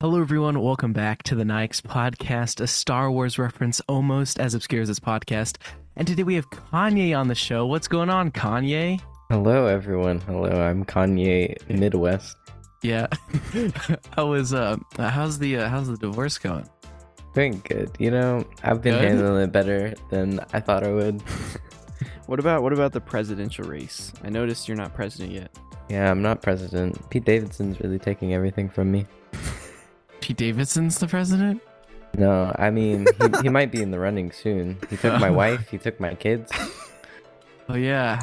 Hello, everyone. Welcome back to the Nyix podcast, a Star Wars reference almost as obscure as this podcast. And today we have Kanye on the show. What's going on, Kanye? Hello, everyone. Hello, I'm Kanye Midwest. Yeah. How is uh? How's the uh, how's the divorce going? Doing good. You know, I've been Good? handling it better than I thought I would. What about what about the presidential race? I noticed you're not president yet. Yeah, I'm not president. Pete Davidson's really taking everything from me. Pete Davidson's the president. No, I mean, he, he might be in the running soon. He took my wife, he took my kids. Oh yeah.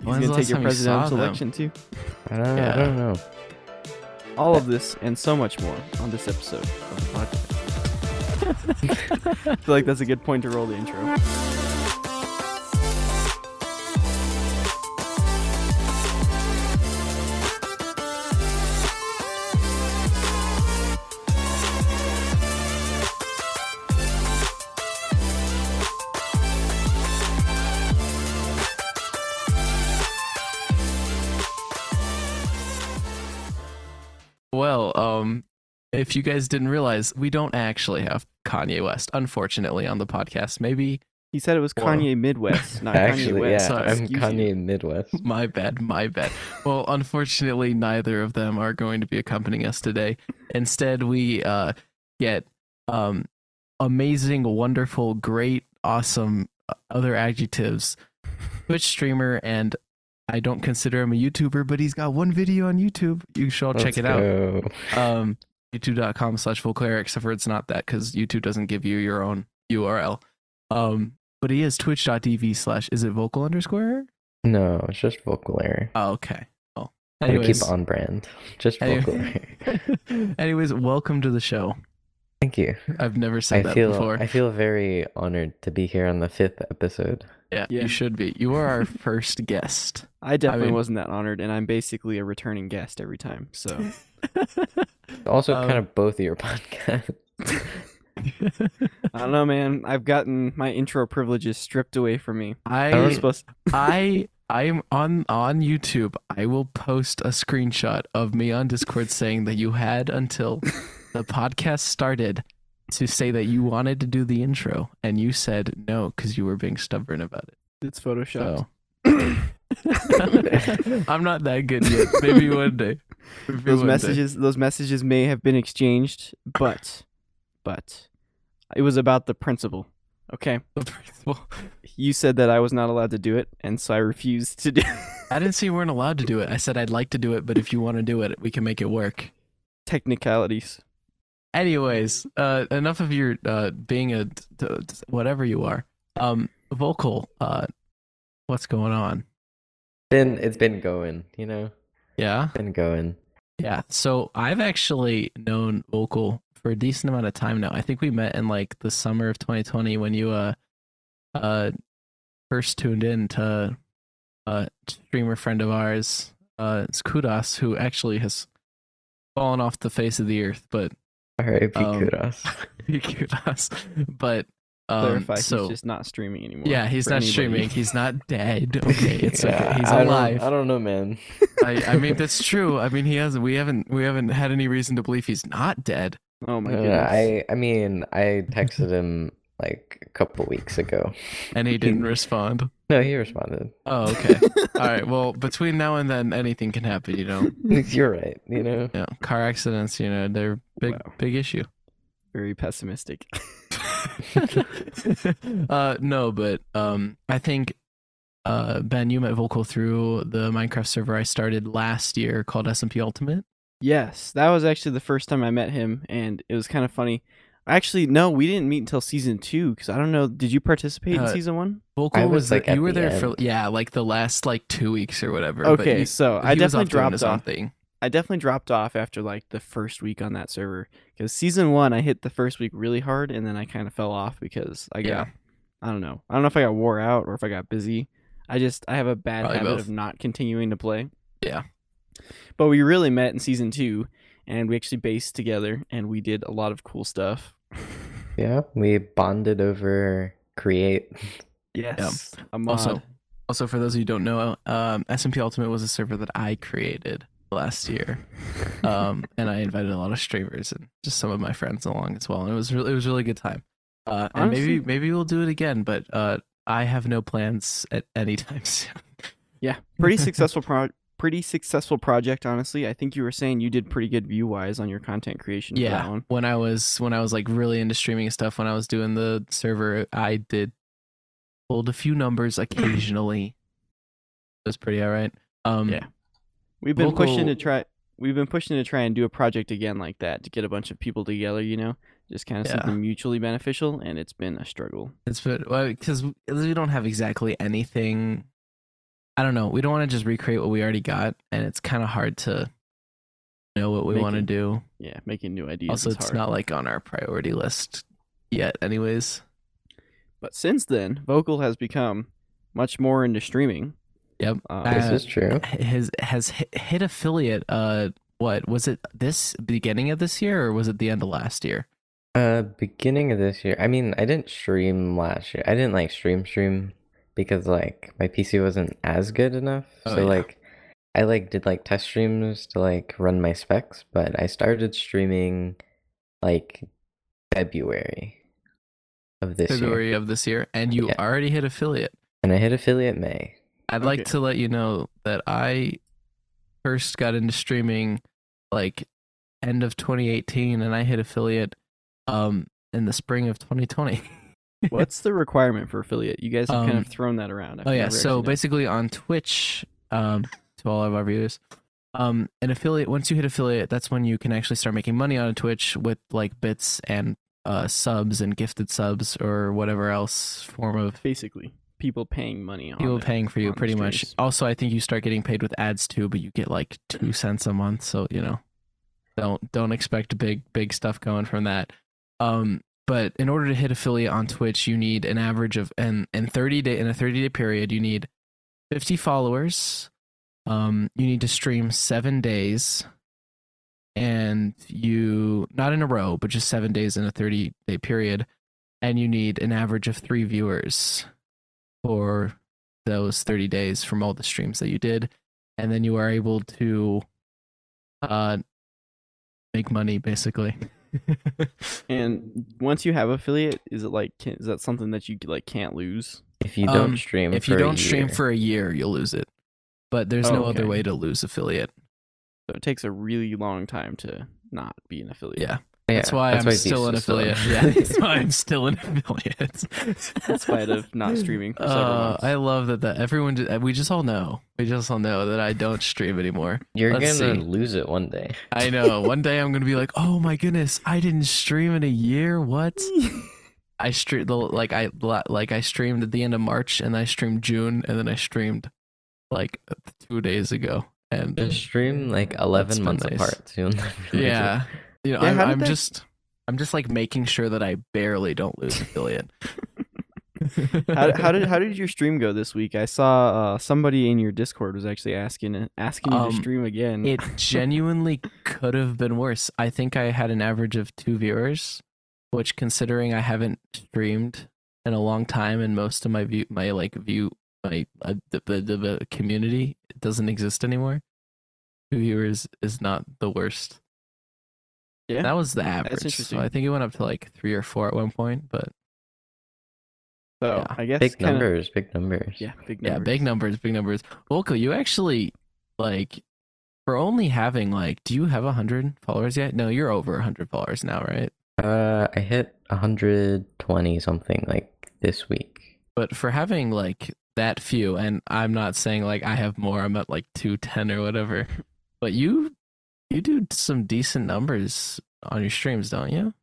He's When's the gonna last take your time you saw presidential them? election too. I don't, Yeah. I don't know. All of this and so much more on this episode of the podcast. I feel like that's a good point to roll the intro. Well, um, if you guys didn't realize, we don't actually have Kanye West, unfortunately, on the podcast. Maybe He said it was Whoa. Kanye Midwest, not Kanye Actually, West. yeah, Sorry. I'm Kanye you. Midwest. My bad, my bad. Well, unfortunately, neither of them are going to be accompanying us today. Instead, we uh, get um, amazing, wonderful, great, awesome uh, other adjectives. Twitch streamer, and I don't consider him a YouTuber, but he's got one video on YouTube. You should all check it out. Um, YouTube.com slash full cleric, except for it's not that because YouTube doesn't give you your own URL. Um, but he is twitch.tv slash, is it vocal underscore? No, it's just vocal error. Oh, okay. Well, anyways. keep on brand. Just vocal. Anyways, welcome to the show. Thank you. I've never said I that feel before. I feel very honored to be here on the fifth episode. yeah, Yeah. you should be. You are our first guest. I definitely mean- wasn't that honored, and I'm basically a returning guest every time. So Also, Um, kind of both of your podcasts. I don't know, man. I've gotten my intro privileges stripped away from me. I I was supposed. I I'm on on YouTube. I will post a screenshot of me on Discord saying that you had until the podcast started to say that you wanted to do the intro, and you said no because you were being stubborn about it. It's photoshopped. So I'm not that good yet. Maybe one day. Maybe those one day. messages those messages may have been exchanged but but it was about the principle okay The principal- you said that i was not allowed to do it and so i refused to do I didn't say you weren't allowed to do it. I said I'd like to do it, but if you want to do it, we can make it work. technicalities Anyways, uh, enough of your uh, being a whatever you are. Um, vocal. Uh, what's going on? been it's been going, you know, Yeah, been going. yeah. So I've actually known vocal for a decent amount of time now. I think we met in like the summer of 2020 when you uh uh first tuned in to a streamer friend of ours. Uh, it's Kudos who actually has fallen off the face of the earth, but R.I.P. Um, kudos. Kudos. But um, clarify so he's just not streaming anymore yeah, he's not anybody. streaming. He's not dead. Okay, it's okay. Yeah, He's I don't- alive. I don't know, man. I, I mean, that's true. I mean, he hasn't. We haven't. We haven't had any reason to believe he's not dead. oh my Uh, goodness I I mean, I texted him like a couple weeks ago. And he didn't respond. No, he responded. Oh, okay. All right. Well, between now and then, anything can happen. You know. You're right. You know. Yeah. Car accidents. You know, they're big, Wow. big issue. very pessimistic uh, no, but um, I think uh, Ben, you met Vocal through the Minecraft server I started last year called SMP Ultimate. yes that was actually the first time i met him and it was kind of funny actually no we didn't meet until season two because i don't know did you participate in Uh, season one Vocal I was, was, like, the, you were the there for end. yeah, like the last like two weeks or whatever. but okay he- so he i definitely off dropped his off thing. I definitely dropped off after like the first week on that server because season one I hit the first week really hard and then I kind of fell off because I got Yeah. I don't know I don't know if I got wore out or if I got busy. I just I have a bad Probably habit both. of not continuing to play. Yeah. But we really met in season two and we actually based together and we did a lot of cool stuff. Yeah, we bonded over create. Yes. A mod. Also, also for those of you who don't know, um, SMP Ultimate was a server that I created. last year, um, and I invited a lot of streamers and just some of my friends along as well, and it was really it was a really good time. Uh, and maybe maybe we'll do it again, but uh, I have no plans at any time soon. Yeah, pretty successful pro- pretty successful project honestly. I think you were saying you did pretty good view wise on your content creation yeah, when I was when I was like really into streaming stuff, when I was doing the server, I did pulled a few numbers occasionally. It was pretty alright. Um, Yeah. We've been pushing to try we've been pushing to try and do a project again like that to get a bunch of people together, you know, just kind of Yeah. something mutually beneficial and it's been a struggle. It's been because we don't have exactly anything. I don't know. We don't want to just recreate what we already got, and it's kind of hard to know what we want to do. Yeah, making new ideas. also, is it's hard. not like on our priority list yet. Anyways, But since then, Vocal has become much more into streaming. Yep. Uh, This Uh, is true. his has hit, hit affiliate. Uh, what was it? This beginning of this year, or was it the end of last year? Uh, beginning of this year. I mean, I didn't stream last year. I didn't like stream stream because like my PC wasn't as good enough. Oh, so yeah. like I like did like test streams to like run my specs, but I started streaming like February of this year. February of this year, and you Yeah. already hit affiliate. And I hit affiliate May. I'd like to let you know that I first got into streaming like end of 2018 and I hit affiliate um in the spring of 2020. What's the requirement for affiliate? You guys have kind Um, of thrown that around. I've oh yeah, so basically on Twitch um to all of our viewers um an affiliate once you hit affiliate that's when you can actually start making money on Twitch with like bits and uh subs and gifted subs or whatever else form of basically people paying money on people it, paying for you pretty much also i think you start getting paid with ads too but you get like two cents a month so you know don't don't expect big big stuff going from that um but in order to hit affiliate on twitch you need an average of and in 30 day in a 30 day period you need 50 followers. Um you need to stream seven days. And you not in a row but just seven days in a 30 day period. And you need an average of three viewers for those 30 days from all the streams that you did. And then you are able to uh make money basically And once you have affiliate, is it like can, is that something that you like can't lose? If you don't Um, stream if for you a don't stream for a year you'll lose it. But there's Oh, no other way to lose affiliate. So it takes a really long time to not be an affiliate. yeah Yeah, that's why i'm he's still an still affiliate yeah that's why i'm still an affiliate In spite of not streaming for several uh, months. i love that that everyone ju- we just all know we just all know that i don't stream anymore You're Let's gonna see. lose it one day. I know. One day I'm gonna be like, oh my goodness, I didn't stream in a year. What? I streamed like I like I streamed at the end of March, and I streamed June, and then I streamed like two days ago. And Just stream like 11 months nice. apart. So you'll never lose it. yeah, you Yeah, I'm, I'm that- just I'm just like making sure that I barely don't lose affiliate. how, how did how did your stream go this week? I saw uh, somebody in your Discord was actually asking asking you Um, to stream again. it genuinely could have been worse. I think I had an average of two viewers, which considering I haven't streamed in a long time and most of my view my like view my uh, the, the, the, the community doesn't exist anymore. Two viewers is not the worst. Yeah, That was the average. So interesting. I think it went up to like three or four at one point, but so yeah. I guess Big kinda- numbers, big numbers. Yeah, big numbers. yeah, numbers. big numbers, big numbers. Vocal, you actually like for only having like, do you have a hundred followers yet? No, you're over a hundred followers now, right? Uh, I hit 120 something like this week. But for having like that few, and I'm not saying like I have more, I'm at like two ten or whatever. But you you do some decent numbers on your streams, don't you?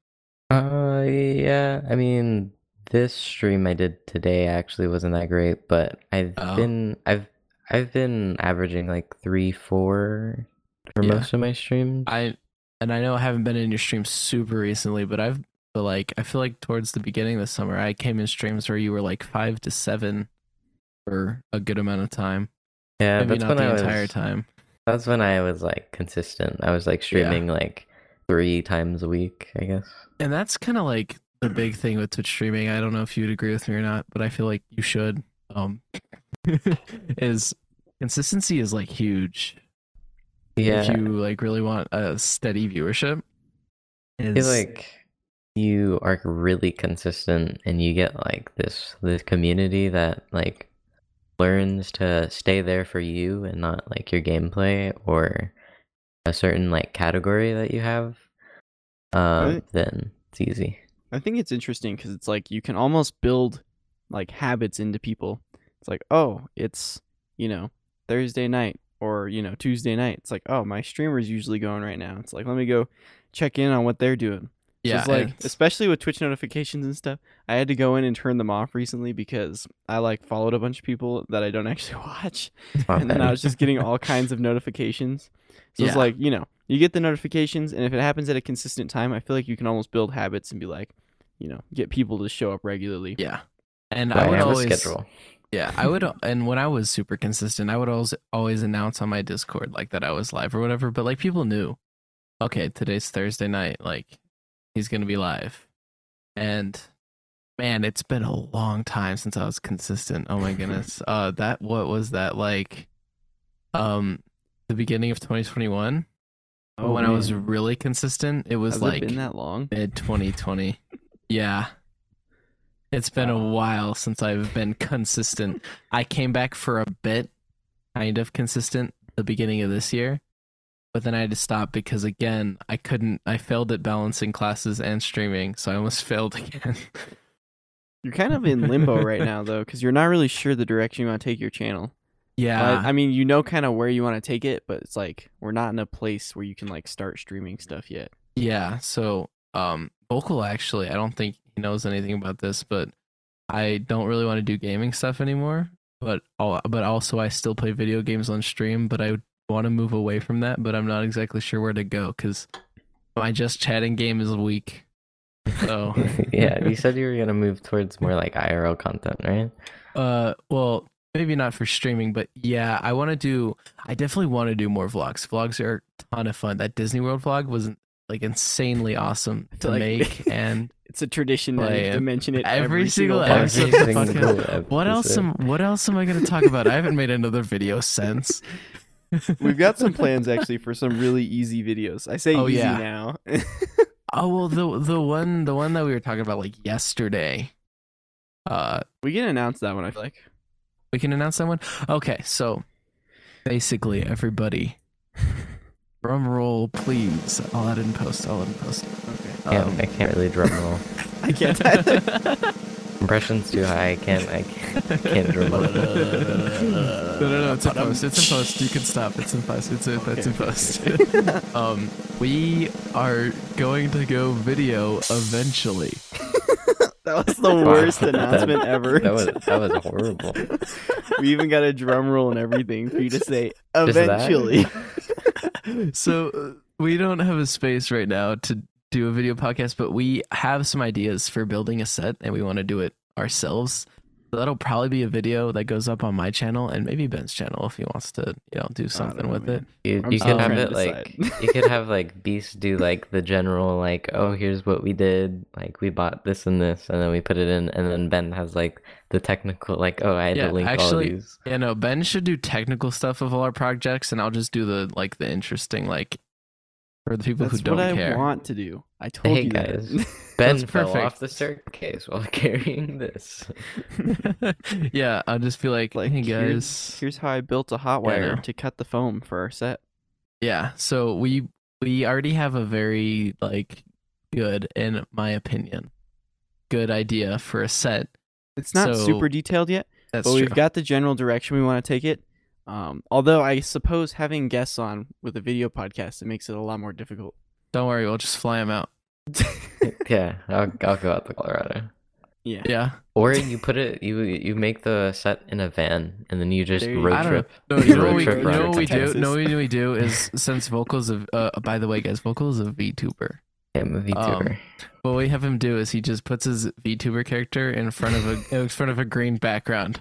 Uh, yeah. I mean, this stream I did today actually wasn't that great, but I've Oh. been I've I've been averaging like three, four for Yeah. most of my streams. I and I know I haven't been in your streams super recently, but I've but like I feel like towards the beginning of the summer, I came in streams where you were like five to seven for a good amount of time. yeah, Maybe not the I was. entire time. That's when I was like consistent. I was like streaming like three times a week, I guess. And that's kind of like the big thing with Twitch streaming. I don't know if you'd agree with me or not, but I feel like you should. Um, is consistency is like huge. Yeah. if you like really want a steady viewership. Is like you are really consistent and you get like this this community that like learns to stay there for you and not like your gameplay or a certain like category that you have um Right. then it's easy I think it's interesting because it's like you can almost build like habits into people. It's like, oh, it's you know Thursday night or you know Tuesday night. It's like, oh, my streamer's usually going right now. It's like, let me go check in on what they're doing. So yeah, it's like and- especially with Twitch notifications and stuff. I had to go in and turn them off recently because I like followed a bunch of people that I don't actually watch, and then I was just getting all kinds of notifications. So it's like you know you get the notifications, and if it happens at a consistent time, I feel like you can almost build habits and be like, you know, get people to show up regularly. yeah. And But I would have always schedule Yeah, I would, and when I was super consistent, I would always always announce on my Discord like that I was live or whatever. But like people knew, okay, today's Thursday night, like he's gonna be live, and man, it's been a long time since I was consistent. Oh my goodness, uh, that what was that like? Um, the beginning of 2021 Oh, when I was really consistent, it was Has like it been that long? mid 2020. yeah. It's been a while since I've been consistent. I came back for a bit, kind of consistent, the beginning of this year. But then I had to stop because again, I couldn't I failed at balancing classes and streaming, so I almost failed again. You're kind of in limbo right now though, because you're not really sure the direction you want to take your channel. yeah. I, I mean, you know kind of where you want to take it, but it's like we're not in a place where you can like start streaming stuff yet. Yeah, so um Vocal actually, I don't think he knows anything about this, but I don't really want to do gaming stuff anymore. But but also I still play video games on stream, but I want to move away from that, but I'm not exactly sure where to go cuz my just chatting game is weak. So, yeah you said you were gonna move towards more like irl content right uh well, maybe not for streaming, but yeah, I want to do I definitely want to do more vlogs. Vlogs are a ton of fun. That Disney World vlog was like insanely awesome to like- make and It's a tradition that you have to mention it every every, single single episode. episode. Every single fucking- What else am What else am I going to talk about? I haven't made another video since. We've got some plans actually for some really easy videos. I say Oh, easy yeah. now. Oh well, the the one the one that we were talking about like yesterday. Uh, we can announce that one. I feel like. we can announce that one. Okay, so basically, everybody, drum roll, please. I'll add in post. I'll add in post. Okay. can't, Um, i can't really drum roll I can't. Impressions too high i can't i can't, I can't drum no, no, no, it's in post. It's in post. You can stop. It's in post. It's in, it's in post. um, we are going to go video eventually. that was the Wow, worst that- announcement ever. that was that was horrible we even got a drum roll and everything for you to say eventually. so uh, we don't have a space right now to do a video podcast, but we have some ideas for building a set, and we want to do it ourselves. So that'll probably be a video that goes up on my channel and maybe Ben's channel if he wants to, you know, do something know, with man. it. You, I'm you could have it like you could have like Beast do like the general like oh here's what we did like we bought this and this and then we put it in and then Ben has like the technical like oh I had Yeah, to link all actually- these Yeah, no, Ben should do technical stuff of all our projects, and I'll just do the like the interesting like for the people That's who don't what I want to do. I told Hey, you guys. that. Ben fell perfect. off the staircase while carrying this yeah, I'll just be like, Like, hey guys, Here's how I built a hot Yeah, wire know. to cut the foam for our set. Yeah, so we we already have a very like good, in my opinion, good idea for a set. It's not So- super detailed yet, That's but true. we've got the general direction we want to take it. Um, although I suppose having guests on with a video podcast it makes it a lot more difficult. Don't worry, we'll just fly them out. yeah I'll, I'll go out to Colorado yeah. Yeah, or you put it you you make the set in a van and then you just you road go. Trip. No, you know what we, you know what we do? No, what we do is since vocals of uh, by the way, guys, vocals of VTuber. I'm a VTuber Um, What we have him do is he just puts his VTuber character in front of a in front of a green background,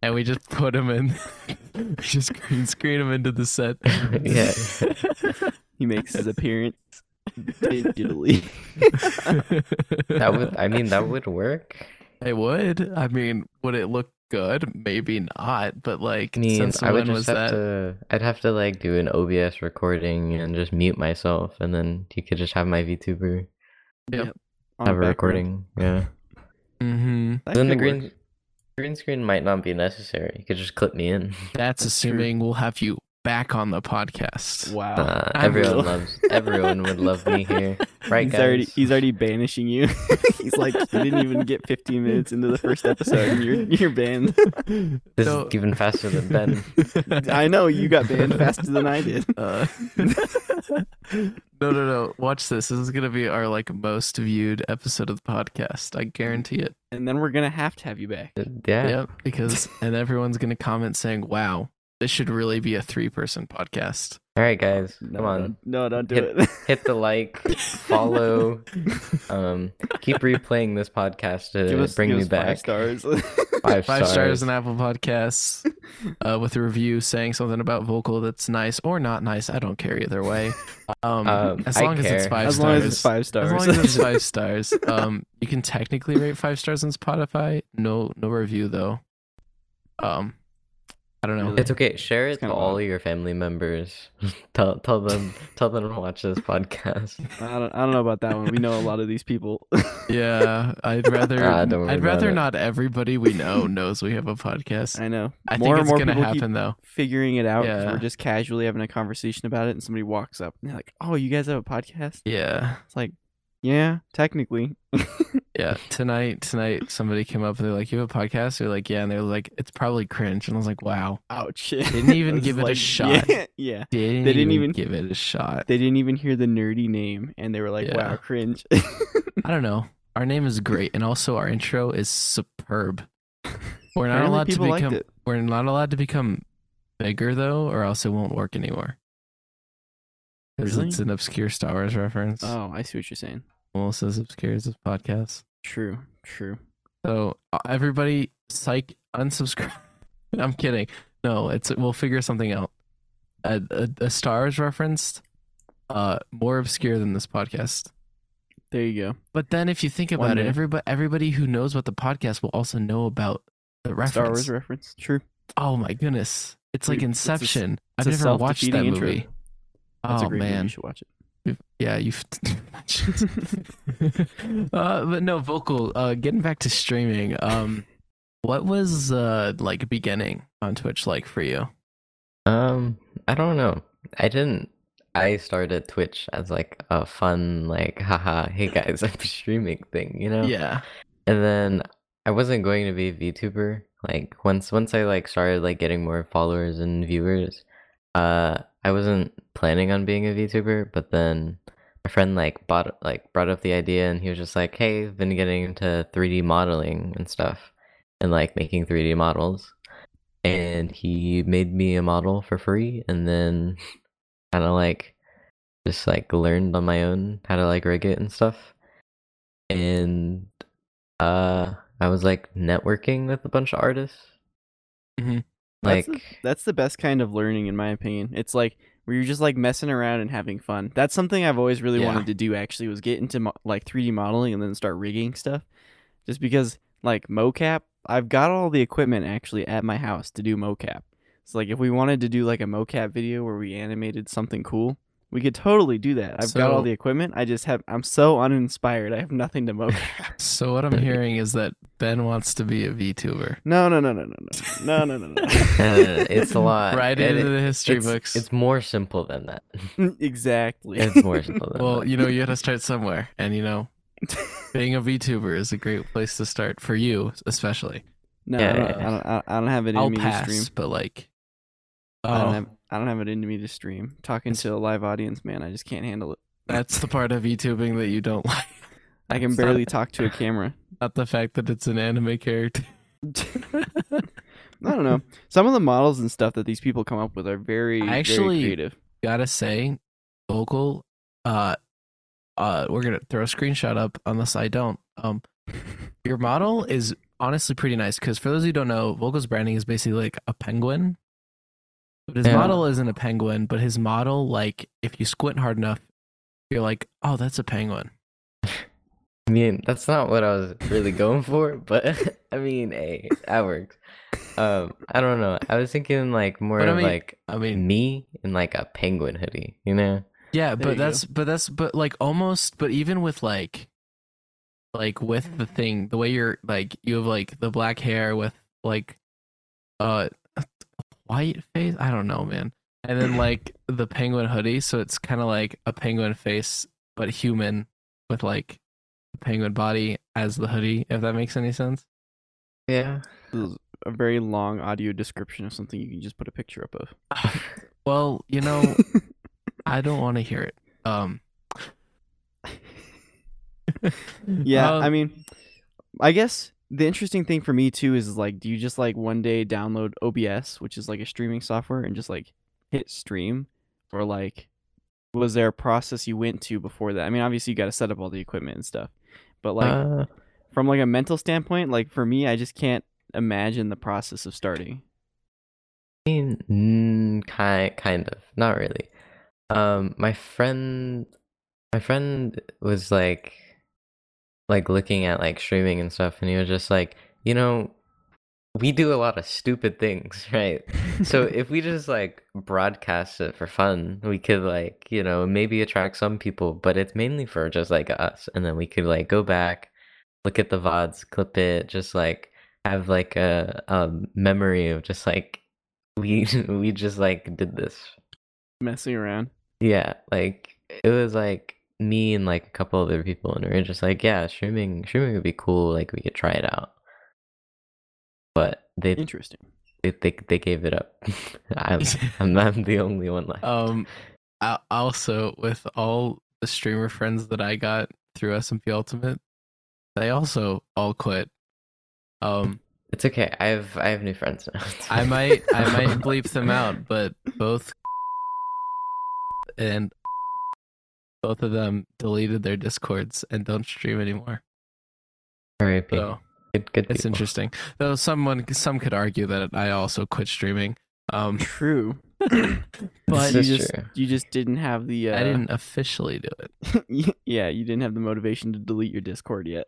and we just put him in. we just green screen him into the set. Yeah. He makes his appearance digitally. that would I mean that would work It would. I mean, would it look good, maybe not, but like I mean, since I would when was just have that? to. I'd have to like do an OBS recording and just mute myself, and then you could just have my VTuber Yep. on have a background. recording. Yeah. Mm-hmm. Then the green work. Green screen might not be necessary. You could just clip me in. That's, That's true. assuming we'll have you back on the podcast. Wow. Uh, everyone real. loves. Everyone would love me here, right, he's guys? already he's already banishing you. he's like you didn't even get 15 minutes into the first episode and you're you're banned. this So- is even faster than Ben. I know you got banned faster than I did. Uh, no, no, no. Watch this. This is gonna be our like most viewed episode of the podcast. I guarantee it. And then we're gonna have to have you back. Yeah. Yep. Because and everyone's gonna comment saying, "Wow, this should really be a three-person podcast." All right, guys, No, come on. don't- no, don't do Hit- it. Hit the like, follow. Um, keep replaying this podcast to give us, bring me back. five stars. Five, Five stars in Apple Podcasts uh, with a review saying something about vocal that's nice or not nice. I don't care either way. Um, Um, as I long as it's care. five as stars. long as it's five stars. As long as it's five stars. Um, you can technically rate five stars on Spotify. No, no review though. Um, I don't know. Really? It's okay. Share it to kinda all wild. your family members. tell tell them tell them to watch this podcast. I don't, I don't know about that one. We know a lot of these people. Yeah, I'd rather. Ah, don't worry I'd rather it. not everybody we know knows we have a podcast. I know. I more think it's gonna happen keep though. figuring it out. Yeah. We're just casually having a conversation about it, and somebody walks up and they're like, "Oh, you guys have a podcast?" Yeah, It's like, yeah, technically. Yeah. Tonight, tonight, somebody came up and they're like, "You have a podcast?" They're like, "Yeah," and they're like, "It's probably cringe," and I was like, "Wow." Ouch. Didn't even give it a shot. Yeah, yeah. Didn't They didn't even even- give it a shot. They didn't even hear the nerdy name, and they were like, Yeah. "Wow, cringe." I don't know. Our name is great, and also our intro is superb. We're not allowed to become. We're not allowed to become bigger though, or else it won't work anymore. Because Really? it's an obscure Star Wars reference. Oh, I see what you're saying. Almost as obscure as this podcast. True, true. So uh, everybody, psych, unsubscribe. I'm kidding. No, it's we'll figure something out. A, a, a Star Wars referenced. uh, more obscure than this podcast. There you go. But then, if you think One about it, day. everybody everybody who knows about the podcast will also know about the reference. Star Wars reference. True. oh my goodness, it's like Dude, it's a Inception. it's I've never watched that intro. movie. That's oh a great movie. man, You should watch it. You've- yeah, you've. uh, but no, vocal. Uh, getting back to streaming. Um, what was uh like beginning on Twitch like for you? Um, I don't know. I didn't. I started Twitch as like a fun, like, haha, hey guys, I'm streaming thing, you know? Yeah, And then I wasn't going to be a VTuber. Like once once I like started like getting more followers and viewers, uh I wasn't planning on being a VTuber, but then my friend like bought like brought up the idea and he was just like, "Hey, I've been getting into 3D modeling and stuff and like making 3D models." And he made me a model for free and then kind of like just like learned on my own how to like rig it and stuff. And uh I was like networking with a bunch of artists. Mhm. Like That's the, that's the best kind of learning, in my opinion. It's like where you're just like messing around and having fun. That's something I've always really Yeah. wanted to do. Actually, was get into mo- like 3D modeling and then start rigging stuff. Just because like mocap, I've got all the equipment actually at my house to do mocap. So like if we wanted to do like a mocap video where we animated something cool, we could totally do that. I've got all the equipment. I just have I'm so uninspired. I have nothing to mocap. So what I'm hearing is that Ben wants to be a VTuber. no, no, no, no, no, no, no, no, no, it's a lot. right and into it- the history it's, books. It's more simple than that. exactly. It's more simple than well, that. you know, you got to start somewhere, and you know, being a VTuber is a great place to start for you, especially. No, Yeah, I, don't, yeah, I, don't, I don't have it in I'll me pass, to stream. but like, I oh, don't have I don't have it into me to stream. Talking to a live audience, man, I just can't handle it. that's the part of YouTubing that you don't like. I can It's not- barely talk to a camera. Not the fact that it's an anime character. I don't know. Some of the models and stuff that these people come up with are very, Actually- very creative. Gotta say, vocal. Uh, uh, we're gonna throw a screenshot up unless I don't. Um, your model is honestly pretty nice because for those who don't know, Vocal's branding is basically like a penguin. But his Yeah. model isn't a penguin, but his model, like, if you squint hard enough, you're like, oh, that's a penguin. I mean, that's not what I was really going for, but I mean, hey, that works. Um, I don't know. I was thinking like more I mean- like I mean, me in like a penguin hoodie, you know? yeah, There but go. that's but that's but like almost but even with like like with the thing, the way you're like you have like the black hair with like uh white face. I don't know, man. And then like the penguin hoodie, so it's kind of like a penguin face but human with like a penguin body as the hoodie. If that makes any sense. Yeah. This is a very long audio description of something you can just put a picture up of. Well, you know, I don't want to hear it. Um. Yeah, Um, I mean, I guess the interesting thing for me too is like, do you just like one day download OBS, which is like a streaming software, and just like hit stream, or like, was there a process you went to before that? I mean, obviously you got to set up all the equipment and stuff, but like uh, from like a mental standpoint, like for me, I just can't imagine the process of starting. I mean, mm, kind kind of, not really. Um, my friend, my friend was like, like looking at like streaming and stuff, and he was just like, you know, we do a lot of stupid things, right? So if we just like broadcast it for fun, we could like, you know, maybe attract some people, but it's mainly for just like us, and then we could like go back, look at the VODs, clip it, just like have like a, a memory of just like we we just like did this. messing around. Yeah, like it was like me and like a couple other people, and we were just like, yeah, streaming streaming would be cool. Like we could try it out, but they Interesting. they they, they gave it up. I'm I'm not the only one left. Um, I also with all the streamer friends that I got through SMP Ultimate, they also all quit. Um, It's okay. I have I have new friends now. I might I might bleep them out, but both and both of them deleted their discords and don't stream anymore. R.I.P. So Good good. it's interesting. Though someone some could argue that I also quit streaming. Um, True. But you just true. you just didn't have the uh, I didn't officially do it. yeah, you didn't have the motivation to delete your Discord yet.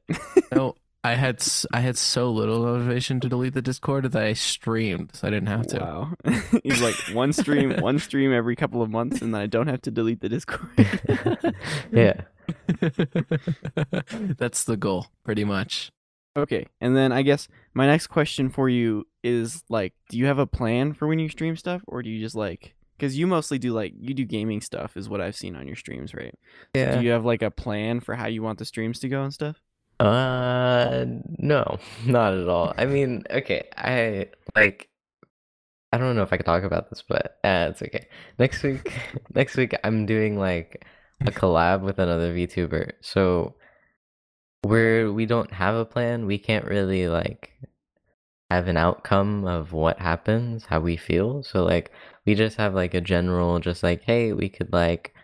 No, I had s- I had so little motivation to delete the Discord that I streamed, so I didn't have to. Wow. He's like one stream, one stream every couple of months, and then I don't have to delete the Discord. yeah. That's the goal, pretty much. okay, and then I guess my next question for you is like, do you have a plan for when you stream stuff, or do you just like? Because you mostly do like you do gaming stuff, is what I've seen on your streams, right? Yeah. Do you have like a plan for how you want the streams to go and stuff? Uh, no, not at all. I mean, okay, I like. I don't know if I could talk about this, but uh, it's okay. Next week, next week, I'm doing like a collab with another VTuber. So, where we don't have a plan, we can't really like have an outcome of what happens, how we feel. So, like, we just have like a general, just like, hey, we could like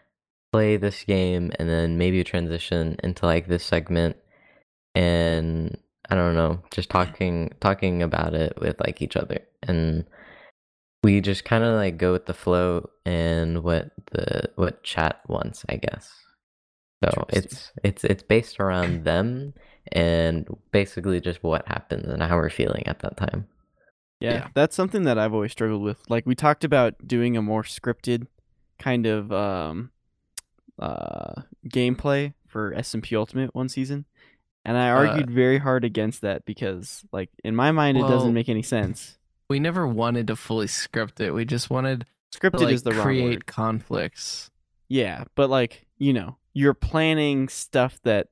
play this game and then maybe transition into like this segment and I don't know, just talking talking about it with like each other, and we just kind of like go with the flow and what the what chat wants, I guess. So it's it's it's based around them and basically just what happens and how we're feeling at that time. Yeah, Yeah. that's something that I've always struggled with. Like we talked about doing a more scripted kind of um uh gameplay for SMP Ultimate one season. And I Uh, argued very hard against that because like in my mind it Well- doesn't make any sense. We never wanted to fully script it. We just wanted to Scripted like is the create conflicts. Yeah, but like, you know, you're planning stuff that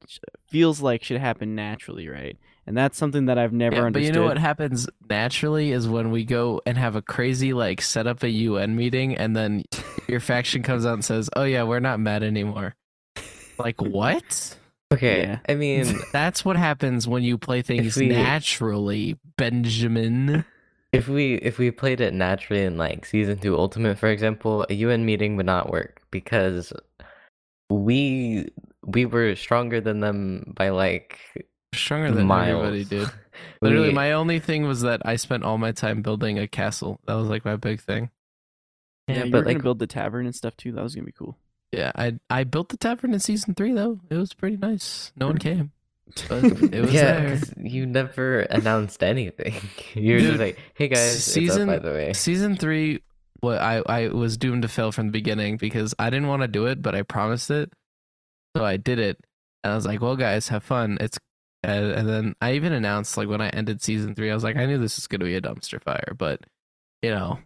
feels like should happen naturally, right? And that's something that I've never Yeah, but understood. you know what happens naturally is when we go and have a crazy like set up a UN meeting and then your faction comes out and says, "Oh yeah, we're not mad anymore." Like what? Okay, Yeah. I mean, That's what happens when you play things we- naturally, Benjamin. if we if we played it naturally in like season two ultimate, for example, a UN meeting would not work because we we were stronger than them by like Stronger than miles. everybody, dude. Literally, We- my only thing was that I spent all my time building a castle. That was like my big thing. yeah, yeah, you but were gonna like build the tavern and stuff too. That was gonna be cool. Yeah, I I built the tavern in season three though. It was pretty nice. No one came. but it was yeah, there. you never announced anything. you were Dude, just like, "Hey guys, season- it's up, by the way." Season three, what I I was doomed to fail from the beginning because I didn't want to do it, but I promised it, so I did it, and I was like, "Well, guys, have fun." It's and, and then I even announced like when I ended season three, I was like, I knew this was gonna be a dumpster fire, but you know,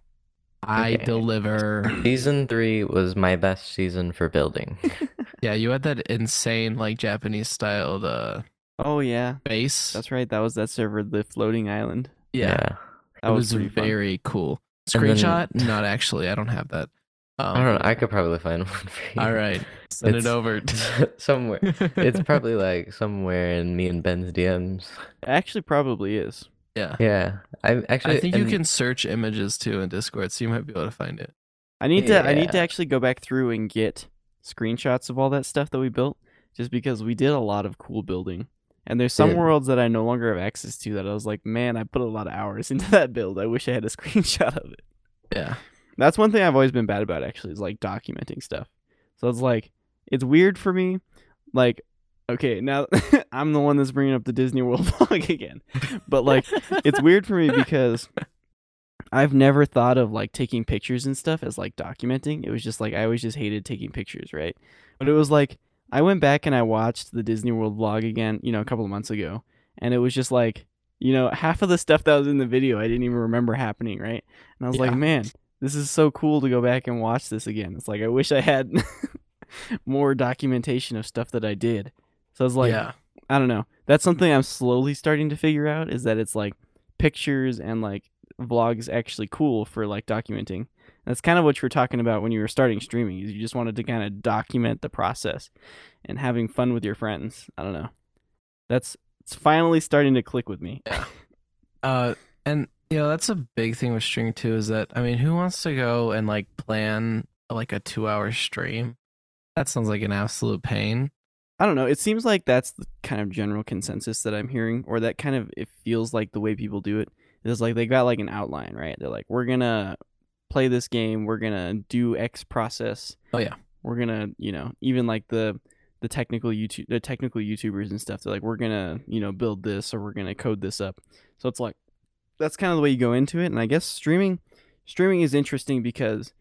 I Okay. deliver. Season three was my best season for building. yeah, you had that insane like Japanese styled uh Oh yeah, base. that's right. That was that server, the floating island. yeah, That it was, was, pretty fun. very cool. And then- Screenshot? Not actually. I don't have that. Um, I don't know. I could probably find one for you. All right, send It's- it over. somewhere. It's probably like somewhere in me and Ben's DMs. It actually probably is. Yeah. Yeah, I actually. I think you and- can search images too in Discord, so you might be able to find it. I need to I need to actually go back through and get screenshots of all that stuff that we built just because we did a lot of cool building. And there's some Did. worlds that I no longer have access to that I was like, man, I put a lot of hours into that build. I wish I had a screenshot of it. Yeah. That's one thing I've always been bad about actually is like documenting stuff. So it's like it's weird for me. Like, okay, now I'm the one that's bringing up the Disney World vlog again. But like it's weird for me because I've never thought of like taking pictures and stuff as like documenting. It was just like I always just hated taking pictures, right? But it was like I went back and I watched the Disney World vlog again, you know, a couple of months ago, and it was just like, you know, half of the stuff that was in the video I didn't even remember happening, right? And I was like, man, this is so cool to go back and watch this again. It's like I wish I had more documentation of stuff that I did. So it's like yeah. I don't know. That's something I'm slowly starting to figure out is that it's like pictures and like vlogs actually cool for like documenting. That's kind of what you were talking about when you were starting streaming. Is you just wanted to kind of document the process and having fun with your friends. I don't know. That's it's finally starting to click with me. Yeah. Uh, and you know that's a big thing with streaming too. Is that I mean, who wants to go and like plan like a two-hour stream? That sounds like an absolute pain. I don't know. It seems like that's the kind of general consensus that I'm hearing, or that kind of it feels like the way people do it is like they got like an outline, right? They're like, we're gonna play this game, we're gonna do X process. Oh, yeah. We're gonna, you know, even like the the technical YouTube, the technical YouTubers and stuff. They're like, we're gonna, you know, build this or we're gonna code this up. So it's like that's kind of the way you go into it. And I guess streaming, streaming is interesting because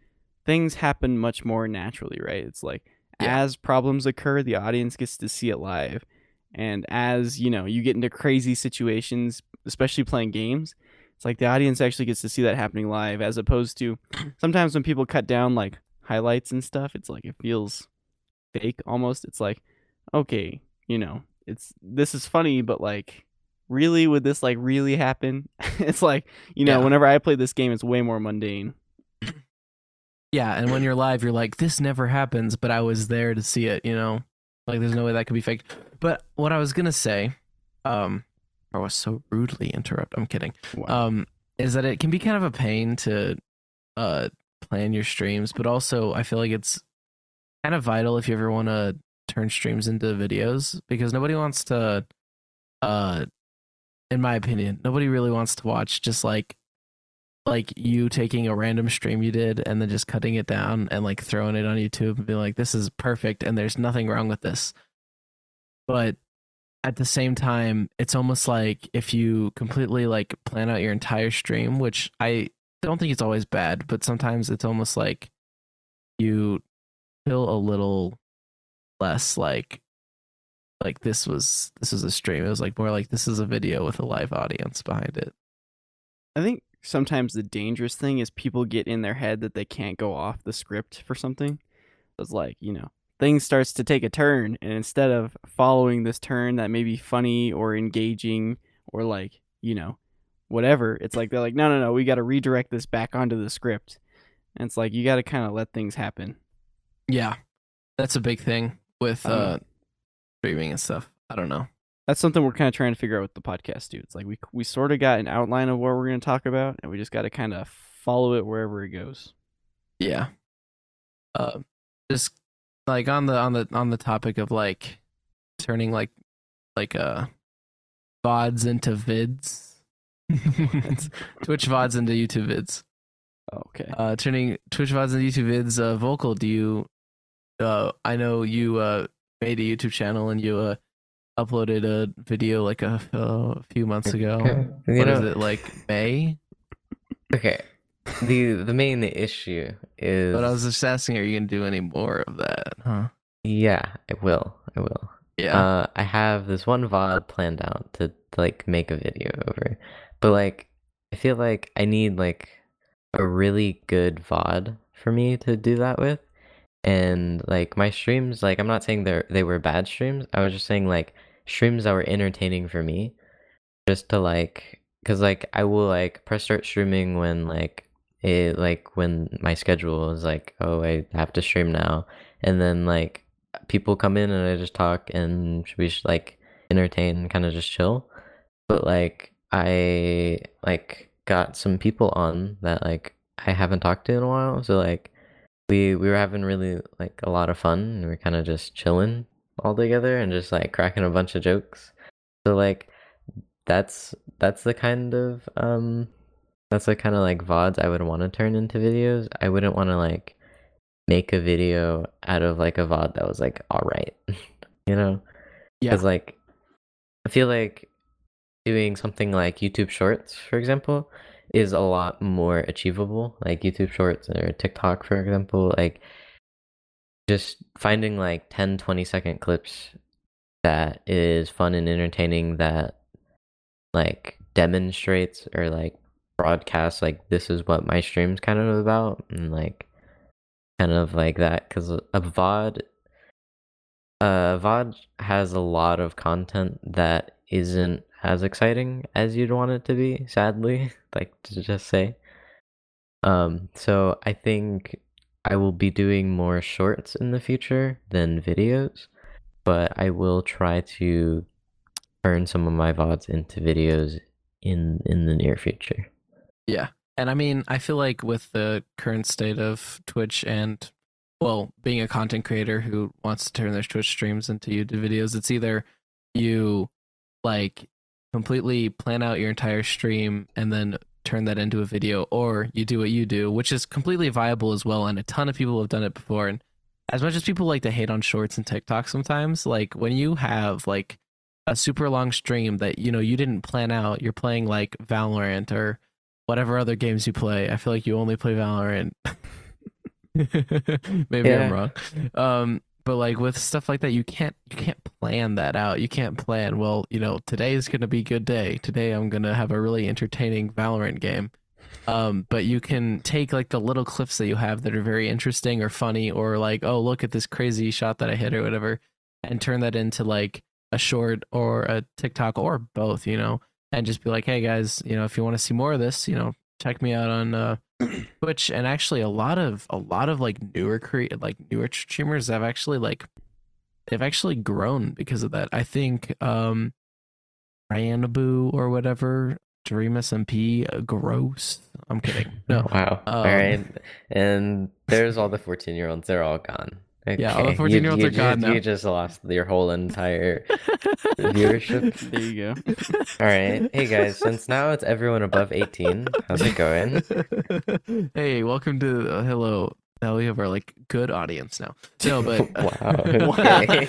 things happen much more naturally, right? It's like Yeah. as problems occur, the audience gets to see it live. And as, you know, you get into crazy situations, especially playing games, it's like the audience actually gets to see that happening live as opposed to sometimes when people cut down like highlights and stuff, it's like it feels fake almost. It's like, okay, you know, it's this is funny, but like really would this like really happen? it's like, you know, Yeah. whenever I play this game it's way more mundane. Yeah, and when you're live, you're like, this never happens, but I was there to see it. You know, like there's no way that could be fake. But what I was gonna say, um, I was so rudely interrupt. I'm kidding. Wow. um, is that it can be kind of a pain to uh, plan your streams, but also I feel like it's kind of vital if you ever want to turn streams into videos because nobody wants to, uh, in my opinion, nobody really wants to watch just like like you taking a random stream you did and then just cutting it down and like throwing it on YouTube and being like, this is perfect and there's nothing wrong with this. But at the same time, it's almost like if you completely like plan out your entire stream, which I don't think it's always bad, but sometimes it's almost like you feel a little less like like this was this was a stream. It was like more like this is a video with a live audience behind it. I think sometimes the dangerous thing is people get in their head that they can't go off the script for something. It's like, you know, things starts to take a turn and instead of following this turn that may be funny or engaging or like, you know, whatever, it's like they're like, no, no, no, we got to redirect this back onto the script. And it's like you got to kind of let things happen. Yeah. That's a big thing with don't uh streaming and stuff. I don't know. That's something we're kind of trying to figure out with the podcast, dude. It's like we we sort of got an outline of what we're going to talk about and we just got to kind of follow it wherever it goes. Yeah. Uh, just like on the on the on the topic of like turning like like uh vods into vids. Twitch vods into YouTube vids. Okay. Uh, turning Twitch vods into YouTube vids. Uh, vocal. Do you? Uh, I know you uh made a YouTube channel and you uh uploaded a video like a, a few months ago. Okay. You What know, is it like May? okay. The the main issue is But I was just asking, are you gonna do any more of that? Huh? yeah, I will. I will. Yeah. Uh, I have this one VOD planned out to, to like make a video over, but like I feel like I need like a really good VOD for me to do that with, and like my streams, like I'm not saying they are they were bad streams. I was just saying like streams that were entertaining for me, just to like, cause like I will like press start streaming when like it like when my schedule is like oh I have to stream now, and then like people come in and I just talk and we should like entertain kind of just chill. But like I like got some people on that like I haven't talked to in a while. So like we we were having really like a lot of fun and we are kind of just chilling all together and just like cracking a bunch of jokes. So like that's that's the kind of um that's the kind of like VODs I would want to turn into videos. I wouldn't want to like make a video out of like a VOD that was like alright. you know? yeah. Because like I feel like doing something like YouTube Shorts, for example, is a lot more achievable. Like YouTube Shorts or TikTok, for example, like just finding like 10, 20 second clips that is fun and entertaining that like demonstrates or like broadcasts like this is what my stream's kind of about and like kind of like that because a VOD uh VOD has a lot of content that isn't as exciting as you'd want it to be, sadly, like to just say. Um so I think I will be doing more shorts in the future than videos, but I will try to turn some of my VODs into videos in in the near future. Yeah. And I mean, I feel like with the current state of Twitch and, well, being a content creator who wants to turn their Twitch streams into YouTube videos, it's either you like completely plan out your entire stream and then turn that into a video, or you do what you do, which is completely viable as well. And a ton of people have done it before. And as much as people like to hate on shorts and TikTok sometimes, like when you have like a super long stream that, you know, you didn't plan out, you're playing like Valorant or whatever other games you play. I feel like you only play Valorant. Maybe I'm wrong. Um, but like with stuff like that, you can't you can't plan that out. You can't plan. Well, you know, today is gonna be a good day. Today I'm gonna have a really entertaining Valorant game. Um, but you can take like the little clips that you have that are very interesting or funny, or like, oh, look at this crazy shot that I hit or whatever, and turn that into like a short or a TikTok or both, you know, and just be like, hey guys, you know, if you want to see more of this, you know, check me out on uh, Twitch. And actually, a lot of a lot of like newer create like newer streamers have actually like they've actually grown because of that. I think um, Ranboo or whatever, Dream SMP, uh, gross. I'm kidding. No, Wow. all Um, right. And there's all the 14 year olds. They're all gone. Yeah, all the 14-year-olds you, are gone just, now. You just lost your whole entire viewership. There you go. All right. Hey guys, since now it's everyone above 18, how's it going? hey, welcome to uh, hello. Now we have our like good audience now. No, but wow. Wow. Okay.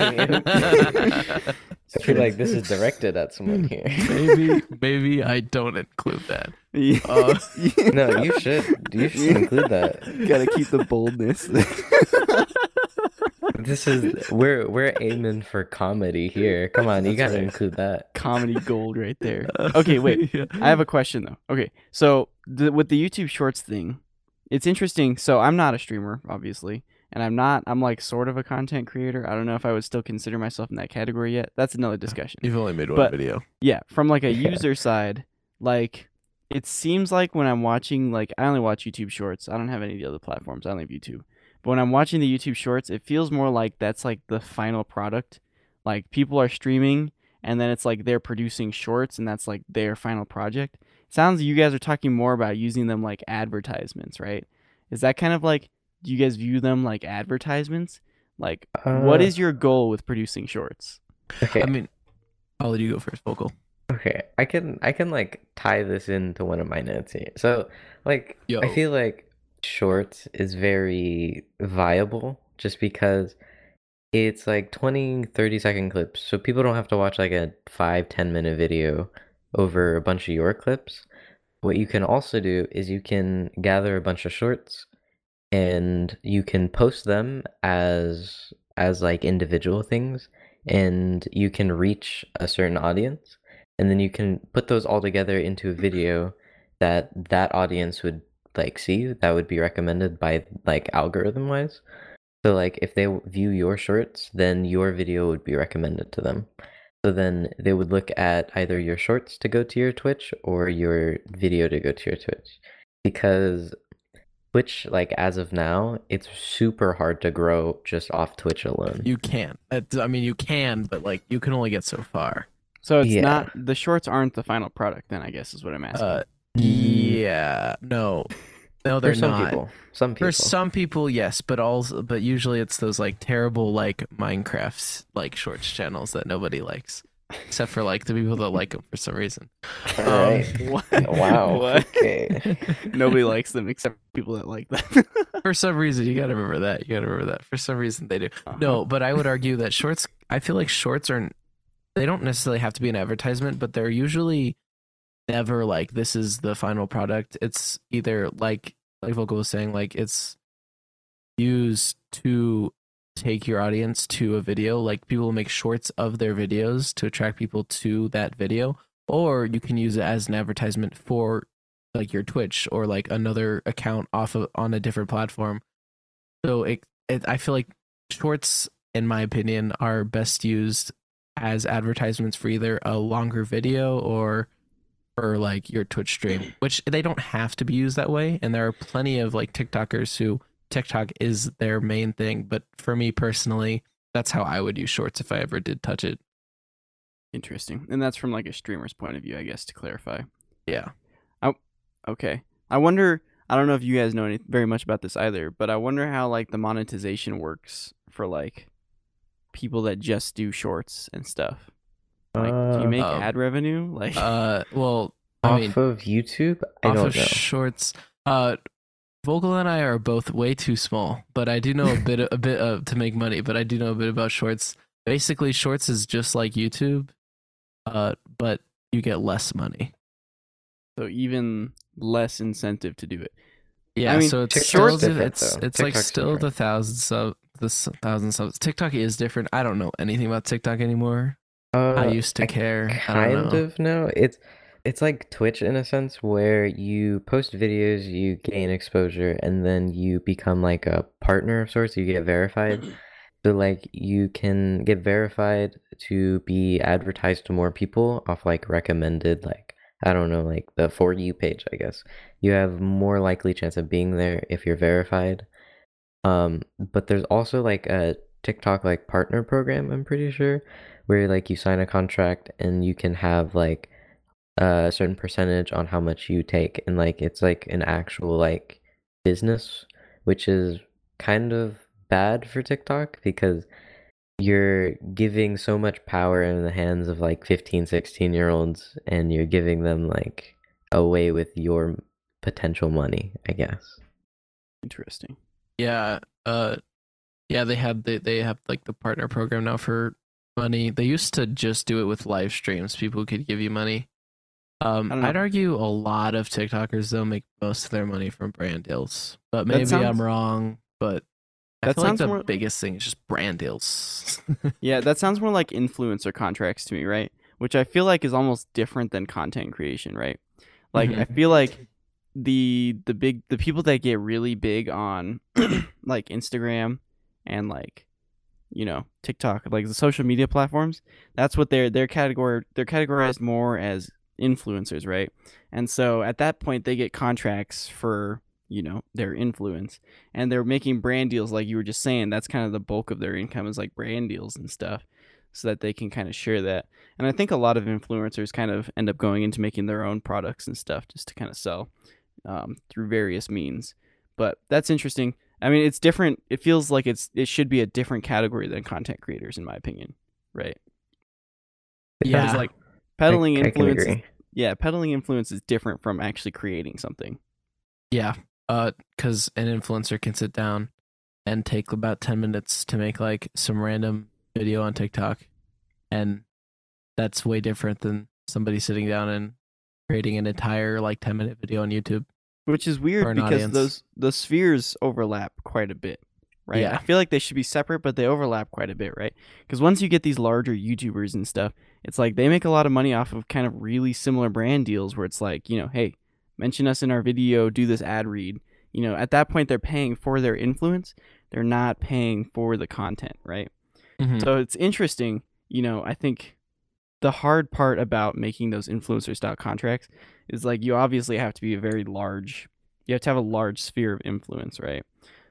I feel like this is directed at someone here. maybe maybe I don't include that. Yeah. Uh, No, you should. You should include that. Gotta keep the boldness. This is we're we're aiming for comedy here. Come on, you gotta include that. Comedy gold right there. Okay, wait. Yeah. I have a question though. Okay, so the, with the YouTube Shorts thing, it's interesting. So I'm not a streamer, obviously, and I'm not. I'm like sort of a content creator. I don't know if I would still consider myself in that category yet. That's another discussion. You've only made one But- video. Yeah, from like a Yeah. user side, like it seems like when I'm watching, like I only watch YouTube Shorts. I don't have any of the other platforms. I only have YouTube. But when I'm watching the YouTube Shorts, it feels more like that's like the final product. Like people are streaming, and then it's like they're producing shorts, and that's like their final project. Sounds you guys are talking more about using them like advertisements, right? Is that kind of like do you guys view them like advertisements? Like, what Uh, is your goal with producing shorts? okay? I mean, I'll let you go first, vocal. Okay, I can I can like tie this into one of my notes here. So like Yo. I feel like shorts is very viable just because it's like 20 30 second clips so people don't have to watch like a 5 10 minute video over a bunch of your clips. What you can also do is you can gather a bunch of shorts and you can post them as as like individual things and you can reach a certain audience and then you can put those all together into a mm-hmm. video that that audience would like see that would be recommended by like algorithm wise so like if they view your shorts, then your video would be recommended to them. So then they would look at either your shorts to go to your Twitch or your video to go to your Twitch. Because Twitch, like as of now, it's super hard to grow just off Twitch alone. You can. It's- I mean, you can, but like you can only get so far. So it's Yeah. not the shorts aren't the final product. Then I guess is what I'm asking. Uh, yeah, no, no, they're some not. people. Some people. For some people, yes, but also, but usually it's those like terrible like Minecraft like shorts channels that nobody likes, except for like the people that like them for some reason. Um, Alright. what? Wow. What? Okay. Nobody likes them except people that like them. for some reason, you gotta remember that. You gotta remember that. For some reason, they do. Uh-huh. No, but I would argue that shorts. I feel like shorts are. They don't necessarily have to be an advertisement, but they're usually never like this is the final product. It's either like like Vocal was saying, like it's used to take your audience to a video. Like people make shorts of their videos to attract people to that video, or you can use it as an advertisement for like your Twitch or like another account off of on a different platform. So it, it I feel like shorts, in my opinion, are best used as advertisements for either a longer video or for like your Twitch stream, which they don't have to be used that way. And there are plenty of like TikTokers who TikTok is their main thing. But for me personally, that's how I would use shorts if I ever did touch it. Interesting. And that's from like a streamer's point of view, I guess, to clarify. Yeah. Okay. I wonder. I don't know if you guys know any very much about this either, but I wonder how like the monetization works for like people that just do shorts and stuff. Like, do you Uh, make Um, ad revenue? Like, Uh, well, I off mean, of YouTube? I off don't of know. shorts. Uh, Vocal and I are both way too small, but I do know a bit, a bit of to make money. But I do know a bit about shorts. Basically, shorts is just like YouTube, uh, but you get less money. so even less incentive to do it. Yeah, mean, so it's TikTok's still the, it's though. it's like still different. the thousands of the s- thousand subs. TikTok is different. I don't know anything about TikTok anymore. Uh, I used to care. I kind don't of know. It's it's like Twitch in a sense where you post videos, you gain exposure, and then you become like a partner of sorts. You get verified. So like you can get verified to be advertised to more people off like recommended like I don't know like the for you page I guess. You have more likely chance of being there if you're verified. Um but there's also like a TikTok like partner program I'm pretty sure where like you sign a contract and you can have like a certain percentage on how much you take and like it's like an actual like business which is kind of bad for TikTok because you're giving so much power in the hands of like 15 16 year olds and you're giving them like away with your potential money i guess Interesting. Yeah, uh, yeah, they have they they have like the partner program now for money. They used to just do it with live streams. People could give you money. Um, I. I'd argue a lot of TikTokers they'll make most of their money from brand deals, but maybe sounds- I'm wrong. But I That feel like sounds the more- biggest thing is just brand deals. Yeah, that sounds more like influencer contracts to me, right? Which I feel like is almost different than content creation, right? Like I Mhm. feel like the the big the people that get really big on like Instagram and like you know TikTok, like the social media platforms, that's what they're they're category they're categorized more as influencers, right? And so at that point they get contracts for you know their influence and they're making brand deals like you were just saying that's kind of the bulk of their income is like brand deals and stuff so that they can kind of share that. And i think a lot of influencers kind of end up going into making their own products and stuff just to kind of sell um, through various means. But that's interesting i mean it's different it feels like it's it should be a different category than content creators in my opinion right because Yeah. like peddling I, I influence agree yeah peddling influence is different from actually creating something yeah, uh, because an influencer can sit down and take about 10 minutes to make like some random video on TikTok. And that's way different than somebody sitting down and creating an entire like 10 minute video on YouTube. Which is weird because audience. those the spheres overlap quite a bit, right? Yeah. I feel like they should be separate, but they overlap quite a bit, right? Because once you get these larger YouTubers and stuff, it's like they make a lot of money off of kind of really similar brand deals where it's like, you know, hey, mention us in our video, do this ad read. You know, at that point they're paying for their influence. They're not paying for the content, right? Mhm. So it's interesting. You know, I think the hard part about making those influencer style contracts is like you obviously have to be a very large, you have to have a large sphere of influence, right?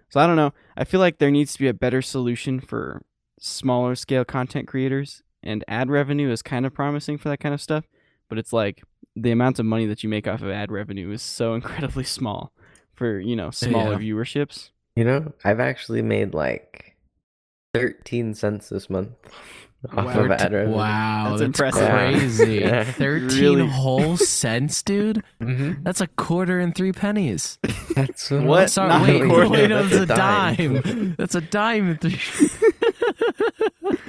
So I don't know. I feel like there needs to be a better solution for smaller scale content creators, and ad revenue is kind of promising for that kind of stuff. But it's like the amount of money that you make off of ad revenue is so incredibly small for you know smaller Yeah. viewerships. You know, I've actually made like 13 cents this month off Wow. of ad revenue. Wow, That's that's, impressive. crazy. Yeah. 13 Really- whole cents, dude? Mm-hmm. That's a quarter and three pennies. That's what, What? Sorry, Not wait, a quarter. wait, no, That's that's a dime. That's a dime and three.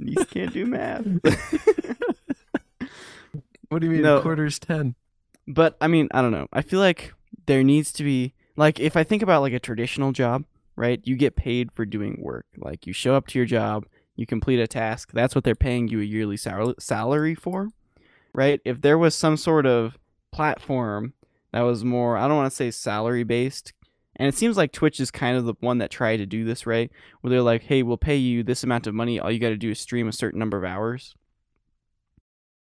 You can't do math. what do you mean? No. A quarter's 10. but I mean, I don't know. I feel like there needs to be like if I think about like a traditional job, right? You get paid for doing work. Like you show up to your job, you complete a task. That's what they're paying you a yearly sal- salary for, right? If there was some sort of platform that was more, I don't want to say salary based. And it seems like Twitch is kind of the one that tried to do this, right? Where they're like, "Hey, we'll pay you this amount of money. All you got to do is stream a certain number of hours."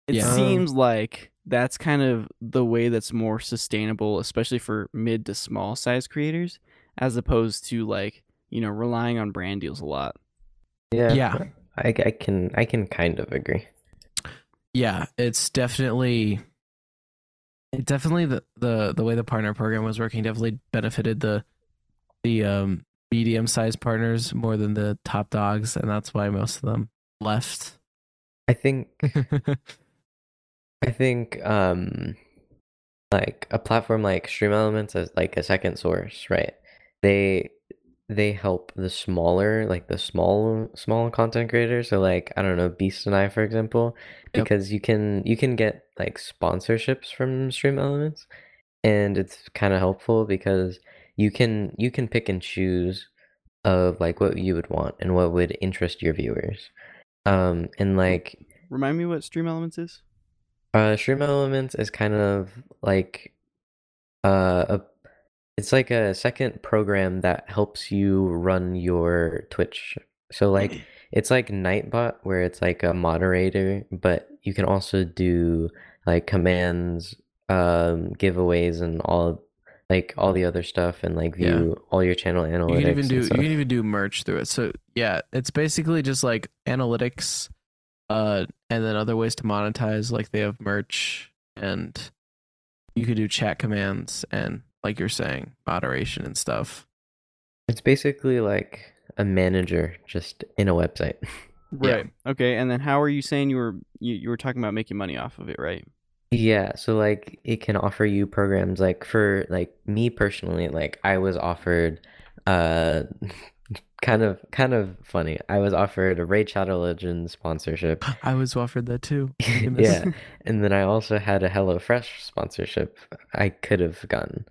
It Yeah. seems like that's kind of the way that's more sustainable, especially for mid to small size creators, as opposed to like you know relying on brand deals a lot. Yeah. Yeah. I, I can I can kind of agree. Yeah, it's definitely it definitely the, the the way the partner program was working definitely benefited the the um medium sized partners more than the top dogs, and that's why most of them left. I think I think um like a platform like Stream Elements as like a second source, right? They they help the smaller, like the small small content creators. So like I don't know, Beast and I, for example, Yep. because you can you can get like sponsorships from Stream Elements, and it's kind of helpful because you can you can pick and choose of like what you would want and what would interest your viewers. Um and like Remind me what Stream Elements is. uh, Stream Elements is kind of like uh, a it's like a second program that helps you run your Twitch. So like it's like Nightbot where it's like a moderator, but you can also do like commands, um, giveaways and all like all the other stuff and like Yeah. all your channel analytics. you can even do you can even do merch through it. So yeah, it's basically just like analytics, uh, and then other ways to monetize. Like they have merch, and you could do chat commands and like you're saying, moderation and stuff. It's basically like a manager just in a website. Yeah. Right. Okay. And then how are you saying you were you, you were talking about making money off of it, right? Yeah, so like it can offer you programs like for like me personally, like I was offered uh kind of kind of funny. I was offered a Raid Shadow Legends sponsorship. I was offered that too. Yeah. And then I also had a HelloFresh sponsorship I could have gotten.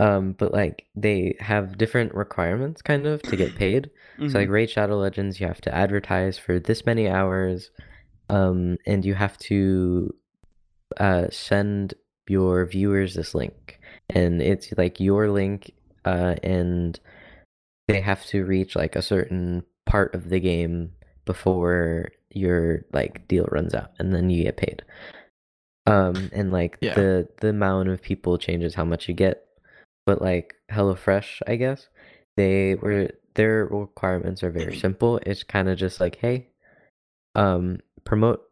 Um, but like they have different requirements kind of to get paid. So Mhm. like Raid Shadow Legends, you have to advertise for this many hours, um, and you have to uh, send your viewers this link, and it's like your link, uh, and they have to reach like a certain part of the game before your like deal runs out, and then you get paid. Um, and like Yeah. the the amount of people changes how much you get, but like HelloFresh, I guess they were their requirements are very simple. It's kind of just like, hey, um, promote,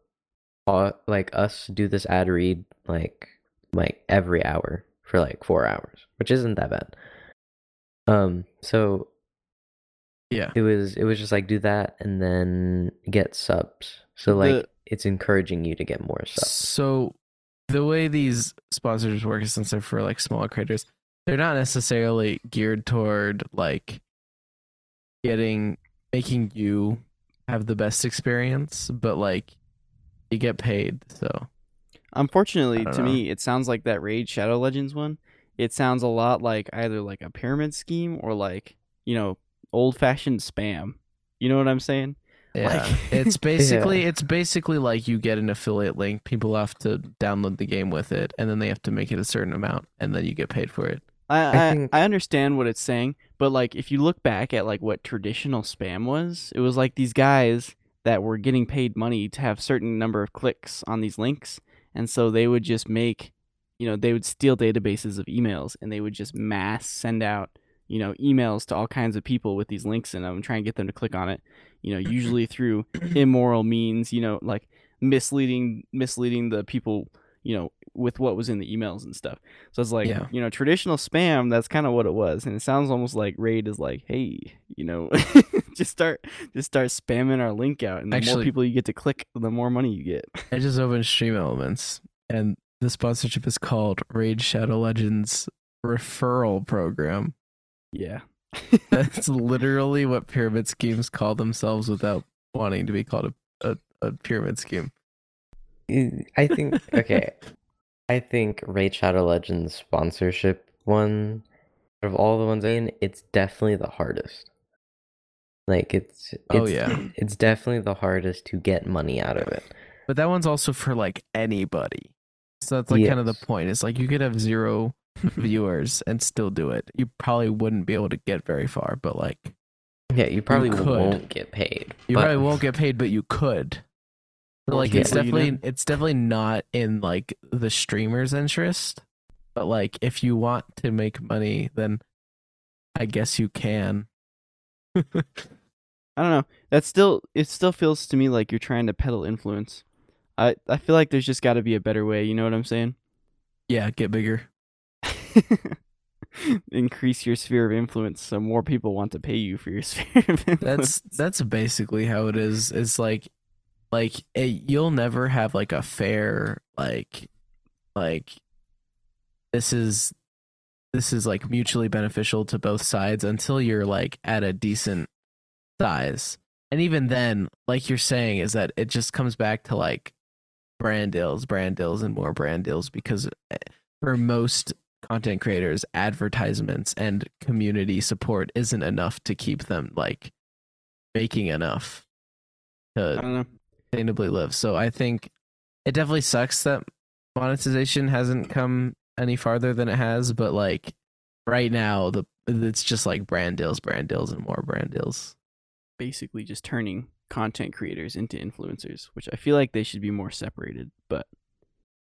uh, like us do this ad read like like every hour for like four hours, which isn't that bad. Um, so Yeah. it was it was just like do that and then get subs. So like The- it's encouraging you to get more subs. So the way these sponsors work is since they're for like smaller creators, they're not necessarily geared toward like getting making you have the best experience, but like you get paid. So Unfortunately, to know. me, it sounds like that Raid Shadow Legends one. It sounds a lot like either like a pyramid scheme or like you know old fashioned spam. You know what I'm saying? yeah, Like- it's basically it's basically like you get an affiliate link. People have to download the game with it, and then they have to make it a certain amount, and then you get paid for it. I, I I, think- I understand what it's saying, but like if you look back at like what traditional spam was, it was like these guys that were getting paid money to have certain number of clicks on these links, and so they would just make, you know, they would steal databases of emails and they would just mass send out, you know, emails to all kinds of people with these links in them and try and get them to click on it, you know, usually through immoral means, you know, like misleading misleading the people, you know, with what was in the emails and stuff. So it's like, Yeah. you know, traditional spam, that's kind of what it was. And it sounds almost like Raid is like, hey, you know, just start just start spamming our link out and the more people you get to click, the more money you get. I just opened Stream Elements, and the sponsorship is called Raid Shadow Legends Referral Program. Yeah. That's literally what pyramid schemes call themselves without wanting to be called a, a, a pyramid scheme. I think okay. I think Raid Shadow Legends sponsorship one out of all the ones in, it's definitely the hardest. Like it's, oh, it's Oh, yeah. it's definitely the hardest to get money out of it. But that one's also for like anybody. So that's like kind of the point. It's like you could have zero viewers and still do it. You probably wouldn't be able to get very far, but like Yeah, you probably could. won't get paid. you but- probably won't get paid, but you could. Like it's you know- definitely it's definitely not in like the streamer's interest. But like if you want to make money, then I guess you can. I don't know. That still it still feels to me like you're trying to peddle influence. I I feel like there's just got to be a better way, you know what I'm saying? yeah, get bigger. Increase your sphere of influence so more people want to pay you for your sphere of influence. That's that's basically how it is. It's like like it, you'll never have like a fair like like this is this is like mutually beneficial to both sides until you're like at a decent size. And even then, like you're saying, is that it just comes back to like brand deals, brand deals, and more brand deals because eh, for most content creators, advertisements and community support isn't enough to keep them like making enough to. Sustainably live. So I think it definitely sucks that monetization hasn't come any farther than it has, but like right now the it's just like brand deals, brand deals, and more brand deals. Basically just turning content creators into influencers, which I feel like they should be more separated, but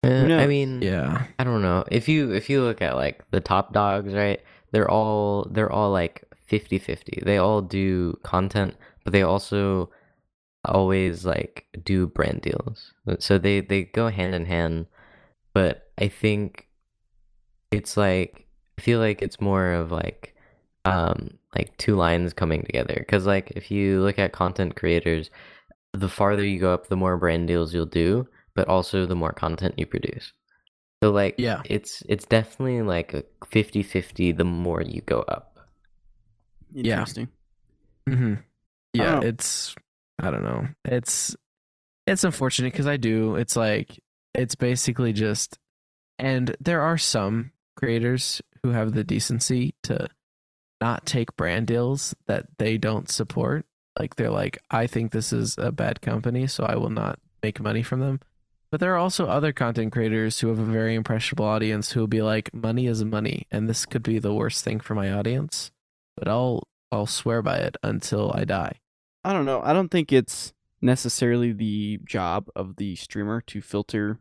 Eh, I mean, Yeah. I don't know. If you if you look at like the top dogs, right? They're all they're all like 50-50. They all do content, but they also always like do brand deals. So they they go hand in hand, but I think it's like I feel like it's more of like um like two lines coming together cuz like if you look at content creators, the farther you go up, the more brand deals you'll do, but also the more content you produce. So like Yeah. it's it's definitely like a 50-50 the more you go up. Yeah. interesting. hmm Yeah, it's I don't know. It's it's unfortunate because I do. It's like it's basically just, and there are some creators who have the decency to not take brand deals that they don't support. Like they're like, I think this is a bad company, so I will not make money from them. But there are also other content creators who have a very impressionable audience who will be like, money is money, and this could be the worst thing for my audience, but I'll I'll swear by it until I die. I don't know. I don't think it's necessarily the job of the streamer to filter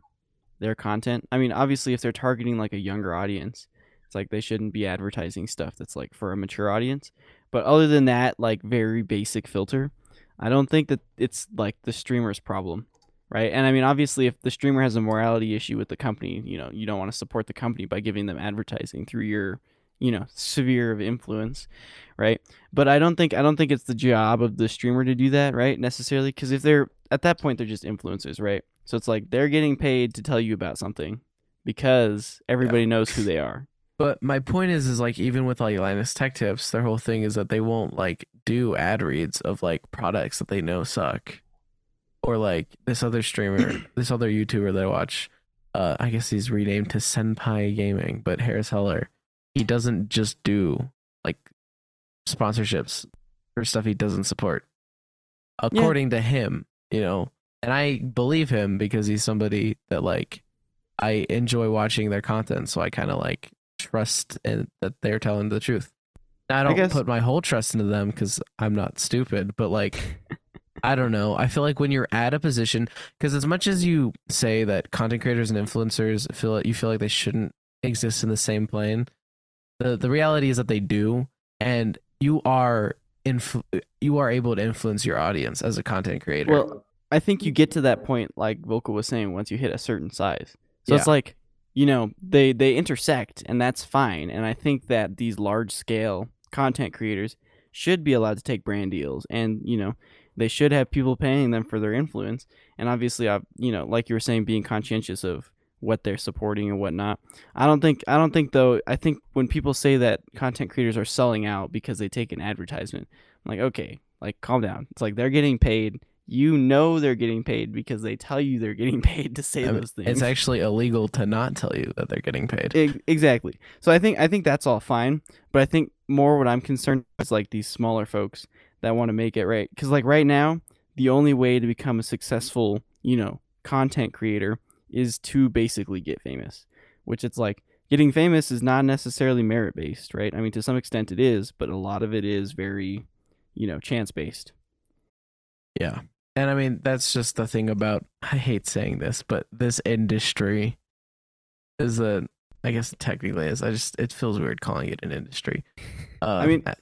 their content. I mean, obviously, if they're targeting like a younger audience, it's like they shouldn't be advertising stuff that's like for a mature audience. But other than that, like very basic filter, I don't think that it's like the streamer's problem, right? And I mean, obviously, if the streamer has a morality issue with the company, you know, you don't want to support the company by giving them advertising through your, you know, sphere of influence, right? but I don't think I don't think it's the job of the streamer to do that, right? Necessarily, because if they're at that point, they're just influencers, right? So it's like they're getting paid to tell you about something because everybody knows who they are. But my point is, is like even with all like Linus Tech Tips, their whole thing is that they won't like do ad reads of like products that they know suck. Or like this other streamer, this other YouTuber that I watch, uh, I guess he's renamed to Senpai Gaming, but Harris Heller, he doesn't just do like sponsorships for stuff he doesn't support. According to him, you know, and I believe him because he's somebody that like I enjoy watching their content, so I kind of like trust in that they're telling the truth. I don't guess- put my whole trust into them because I'm not stupid, but like I don't know. I feel like when you're at a position, because as much as you say that content creators and influencers feel like you feel like they shouldn't exist in the same plane, the the reality is that they do, and you are influ- you are able to influence your audience as a content creator. Well, I think you get to that point, like Vocal was saying, once you hit a certain size. So it's like, you know, they they intersect, and that's fine. And I think that these large scale content creators should be allowed to take brand deals, and you know, they should have people paying them for their influence. And obviously, I, you know, like you were saying, being conscientious of what they're supporting and whatnot. I don't think I don't think though. I think when people say that content creators are selling out because they take an advertisement, I'm like, okay, like calm down. It's like they're getting paid. You know they're getting paid because they tell you they're getting paid to say I mean, those things. it's actually illegal to not tell you that they're getting paid. Ex- exactly. So I think I think that's all fine, but I think more what I'm concerned is like these smaller folks that want to make it right. Because like right now, the only way to become a successful, you know, content creator is to basically get famous. Which it's like getting famous is not necessarily merit based, right? I mean, to some extent it is, but a lot of it is very, you know, chance based. Yeah. And I mean, that's just the thing about, I hate saying this, but this industry is a, I guess it technically is. I just, it feels weird calling it an industry. I mean, um,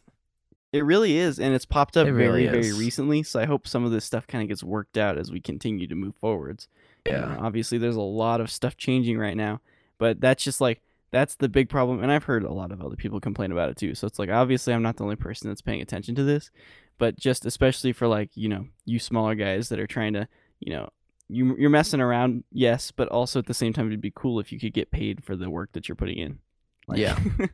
It really is, and it's popped up It very, really very recently. So I hope some of this stuff kind of gets worked out as we continue to move forwards. You know, yeah. obviously, there's a lot of stuff changing right now, but that's just like that's the big problem. And I've heard a lot of other people complain about it too. So it's like obviously I'm not the only person that's paying attention to this, but just especially for like you know you smaller guys that are trying to you know you you're messing around, yes, but also at the same time it'd be cool if you could get paid for the work that you're putting in. Like- Yeah.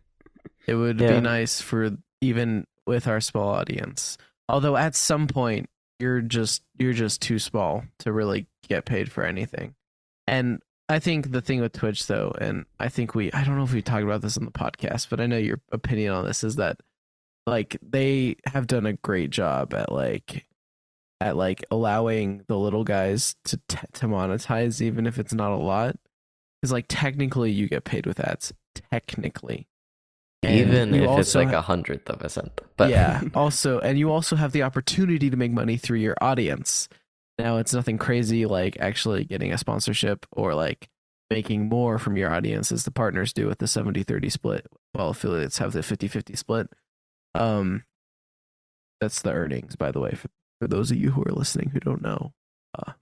It would Yeah. be nice for even with our small audience. Although at some point you're just you're just too small to really get paid for anything. And I think the thing with Twitch though, and I think we I don't know if we talked about this on the podcast, but I know your opinion on this is that like they have done a great job at like at like allowing the little guys to t- to monetize even if it's not a lot. Cuz like technically you get paid with ads technically. And Even you if it's like a hundredth of a cent. But yeah. Also, and you also have the opportunity to make money through your audience. Now, it's nothing crazy like actually getting a sponsorship or like making more from your audience as the partners do with the 70 30 split, while affiliates have the 50 50 split. Um, that's the earnings, by the way, for, for those of you who are listening who don't know. Uh,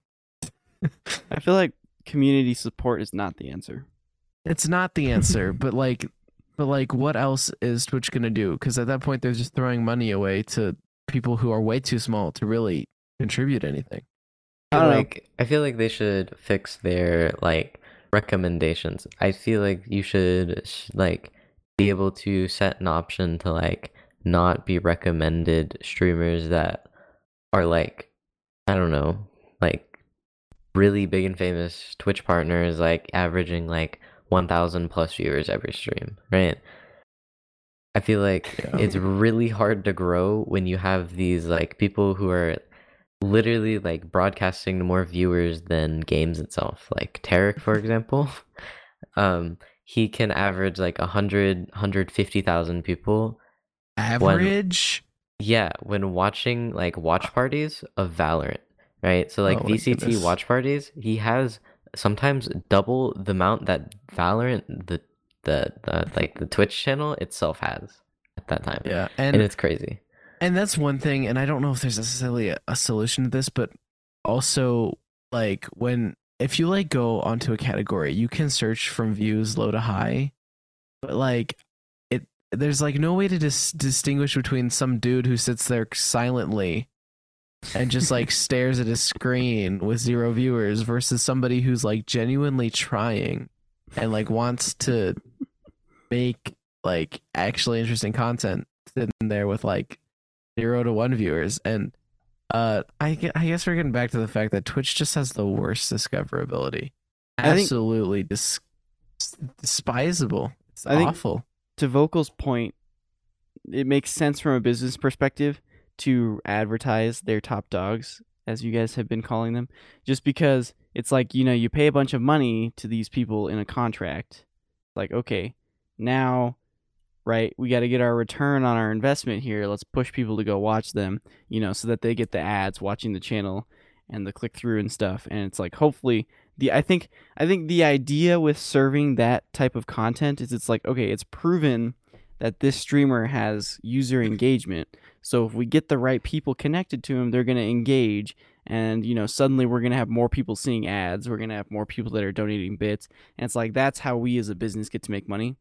I feel like community support is not the answer. it's not the answer, but like, but like, what else is Twitch gonna do? Because at that point, they're just throwing money away to people who are way too small to really contribute anything. I I feel like I feel like they should fix their like recommendations. I feel like you should like be able to set an option to like not be recommended streamers that are like I don't know, like really big and famous Twitch partners like averaging like 1000 plus viewers every stream, right? I feel like Yeah. it's really hard to grow when you have these like people who are literally like broadcasting to more viewers than games itself. Like Tarik, for example, um, he can average like a hundred, hundred fifty thousand people. Average. Yeah, when watching like watch parties of Valorant, right? So like Oh VCT goodness. watch parties, he has sometimes double the amount that Valorant the the, the like the Twitch channel itself has at that time. Yeah, and and it's crazy. and that's one thing. And I don't know if there's necessarily a, a solution to this, but also like when if you like go onto a category, you can search from views low to high, but like it there's like no way to dis- distinguish between some dude who sits there silently and just like stares at his screen with zero viewers versus somebody who's like genuinely trying and like wants to make like actually interesting content sitting there with like zero to one viewers. And uh, I, I guess we're getting back to the fact that Twitch just has the worst discoverability. Absolutely dis- despisable. It's I awful. to Vocal's point, it makes sense from a business perspective to advertise their top dogs, as you guys have been calling them, just because it's like, you know, you pay a bunch of money to these people in a contract. Like, okay, now, right, we got to get our return on our investment here. Let's push people to go watch them, you know, so that they get the ads watching the channel and the click through and stuff. And it's like, hopefully, the I think I think the idea with serving that type of content is it's like, okay, it's proven that this streamer has user engagement. So if we get the right people connected to him, they're going to engage and you know, suddenly we're going to have more people seeing ads, we're going to have more people that are donating bits, and it's like that's how we as a business get to make money.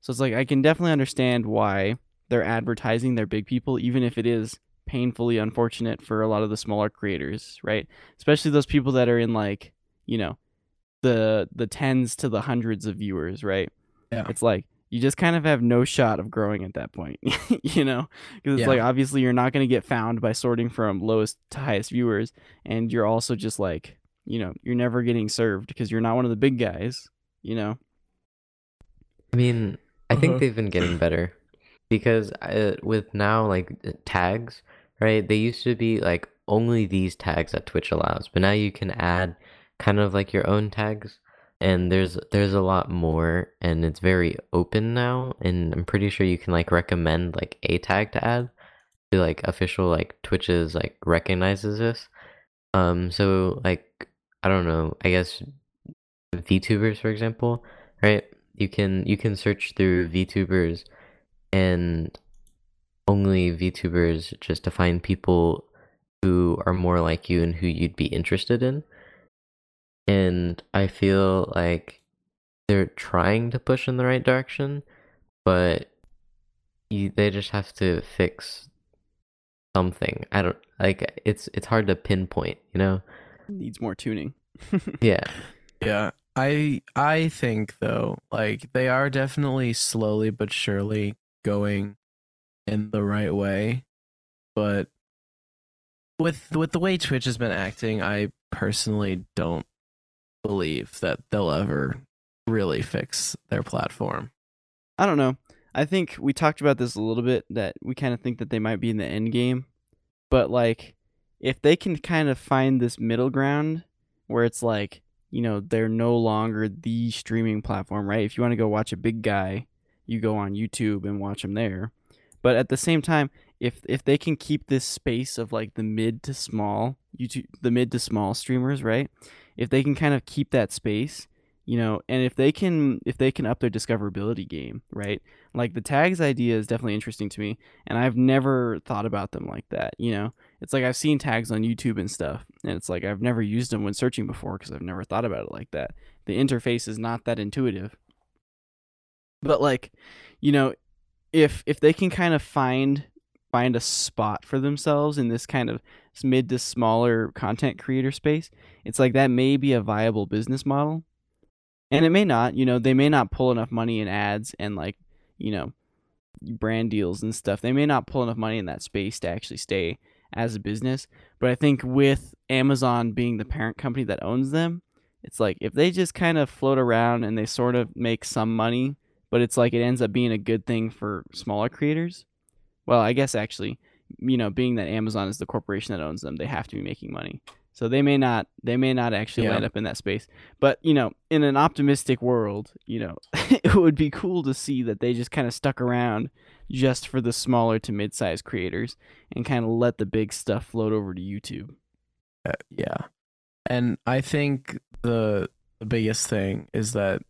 So it's like I can definitely understand why they're advertising their big people even if it is painfully unfortunate for a lot of the smaller creators, right? Especially those people that are in like, you know, the the tens to the hundreds of viewers, right? Yeah. It's like you just kind of have no shot of growing at that point, you know? Because it's Yeah. like obviously you're not going to get found by sorting from lowest to highest viewers, and you're also just like, you know, you're never getting served because you're not one of the big guys, you know? I mean, I think Uh-huh. they've been getting better because uh, with now like uh, tags, right? They used to be like only these tags that Twitch allows, but now you can add kind of like your own tags and there's there's a lot more and it's very open now and I'm pretty sure you can like recommend like a tag to add to like official like twitches like recognizes this. Um so like I don't know, I guess VTubers for example, right? You can you can search through VTubers and only VTubers just to find people who are more like you and who you'd be interested in. And I feel like they're trying to push in the right direction, but you they just have to fix something. I don't like it's it's hard to pinpoint, you know? Needs more tuning. Yeah. Yeah. I I think though, like they are definitely slowly but surely going in the right way. But with with the way Twitch has been acting, I personally don't believe that they'll ever really fix their platform. I don't know. I think we talked about this a little bit that we kind of think that they might be in the end game. But like if they can kind of find this middle ground where it's like, you know, they're no longer the streaming platform, right? If you want to go watch a big guy, you go on YouTube and watch him there. But at the same time, if if they can keep this space of like the mid to small YouTube the mid to small streamers, right? If they can kind of keep that space, you know, and if they can if they can up their discoverability game, right? Like the tags idea is definitely interesting to me, and I've never thought about them like that, you know. It's like I've seen tags on YouTube and stuff, and it's like I've never used them when searching before because I've never thought about it like that. The interface is not that intuitive. But like, you know, if if they can kind of find find a spot for themselves in this kind of mid to smaller content creator space, it's like that may be a viable business model. And it may not, you know, they may not pull enough money in ads and like, you know, brand deals and stuff. They may not pull enough money in that space to actually stay as a business. But I think with Amazon being the parent company that owns them, it's like if they just kind of float around and they sort of make some money, but it's like it ends up being a good thing for smaller creators. Well, I guess actually, you know, being that Amazon is the corporation that owns them, they have to be making money. So they may not they may not actually Yeah. land up in that space. But, you know, in an optimistic world, you know, it would be cool to see that they just kind of stuck around just for the smaller to mid-sized creators and kind of let the big stuff float over to YouTube. Uh, yeah. And I think the the biggest thing is that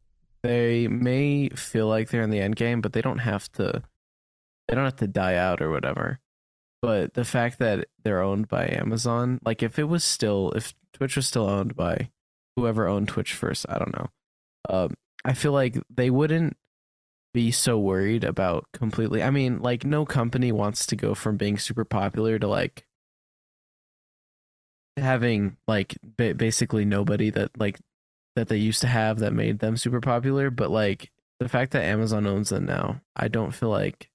they may feel like they're in the end game, but they don't have to they don't have to die out or whatever. But the fact that they're owned by Amazon, like if it was still if Twitch was still owned by whoever owned Twitch first, I don't know. Um I feel like they wouldn't be so worried about completely. I mean, like no company wants to go from being super popular to like having like ba- basically nobody that like that they used to have that made them super popular but like the fact that amazon owns them now i don't feel like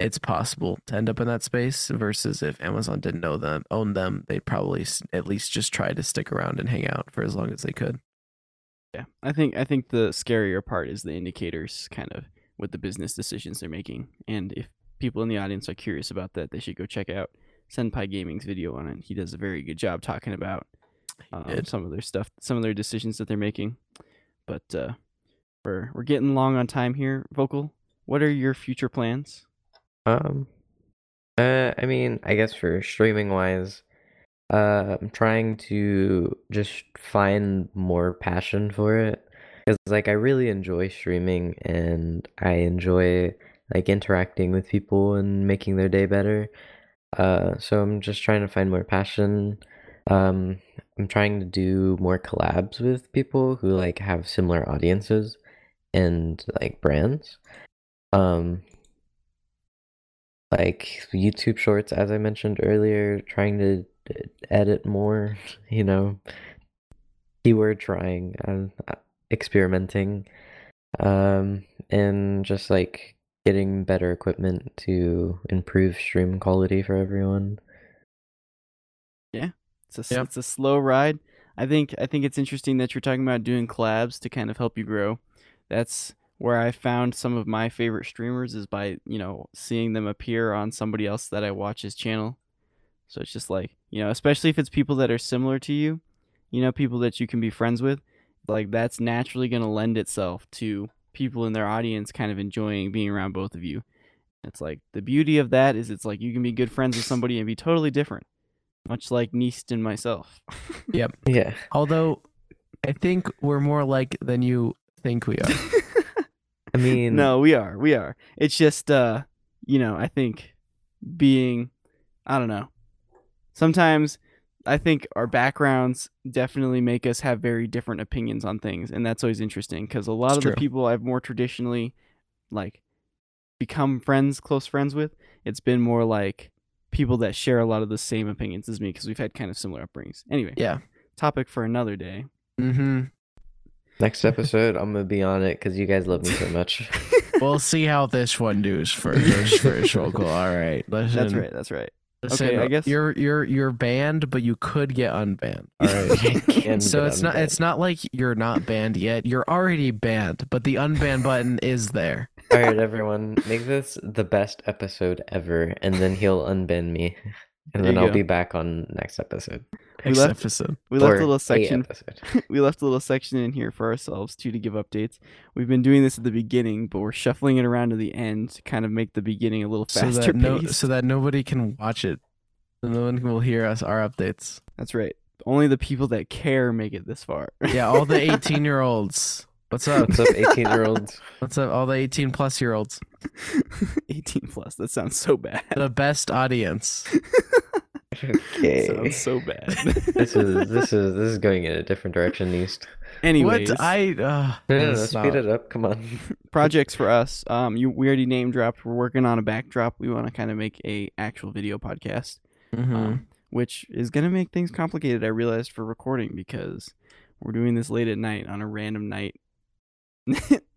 it's possible to end up in that space versus if Amazon didn't know them, own them, they'd probably at least just try to stick around and hang out for as long as they could. Yeah, I think I think the scarier part is the indicators, kind of with the business decisions they're making. And if people in the audience are curious about that, they should go check out Senpai Gaming's video on it. He does a very good job talking about um, some of their stuff, some of their decisions that they're making. But uh, we're we're getting long on time here. Vocal, what are your future plans? Um, uh, I mean, I guess for streaming wise, uh, I'm trying to just find more passion for it because, like, I really enjoy streaming and I enjoy like interacting with people and making their day better. Uh, so I'm just trying to find more passion. Um, I'm trying to do more collabs with people who like have similar audiences and like brands. Um, like YouTube shorts, as I mentioned earlier, trying to edit more, you know, keyword trying, and uh, experimenting, um, and just like getting better equipment to improve stream quality for everyone. Yeah, it's a s- Yep. it's a slow ride. I think I think it's interesting that you're talking about doing collabs to kind of help you grow. That's where I found some of my favorite streamers is by, you know, seeing them appear on somebody else that I watch's channel. So it's just like, you know, especially if it's people that are similar to you, you know, people that you can be friends with, like that's naturally going to lend itself to people in their audience kind of enjoying being around both of you. It's like the beauty of that is it's like you can be good friends with somebody and be totally different much like Nyix and myself. Yep. Yeah. Although I think we're more like than you think we are. I mean, no, we are. We are. It's just uh, you know, I think being I don't know. Sometimes I think our backgrounds definitely make us have very different opinions on things, and that's always interesting because a lot It's of the people I've more traditionally like become friends, close friends with, it's been more like people that share a lot of the same opinions as me because we've had kind of similar upbringings. Anyway, Yeah. topic for another day. Mm-hmm. Next episode I'm gonna be on it because you guys love me so much. We'll see how this one does for goes first vocal. All right. Listen, That's right. That's right. listen, Okay, I guess- you're you're you're banned, but you could get unbanned. All right. So get it's not it's not like you're not banned yet. You're already banned, but the unban button is there. All right, everyone, make this the best episode ever, and then he'll unban me, and There then I'll go. be back on next episode. Next left- episode. We left Or a little section. episode. we left a little section in here for ourselves too to give updates. We've been doing this at the beginning, but we're shuffling it around to the end to kind of make the beginning a little So faster that no so that nobody can watch it. So no one will hear us our updates. That's right. Only the people that care make it this far. Yeah, all the 18 year olds. What's up? What's up, 18 year olds? What's up? All the 18 plus year olds. 18 plus. That sounds so bad. The best audience. Okay. sounds so bad. this is this is this is going in a different direction, East. Anyways, What I uh speed it up. Come on. projects for us. Um, you we already name dropped. We're working on a backdrop. We want to kind of make a actual video podcast. Mhm. um, which is gonna make things complicated. I realized for recording because we're doing this late at night on a random night.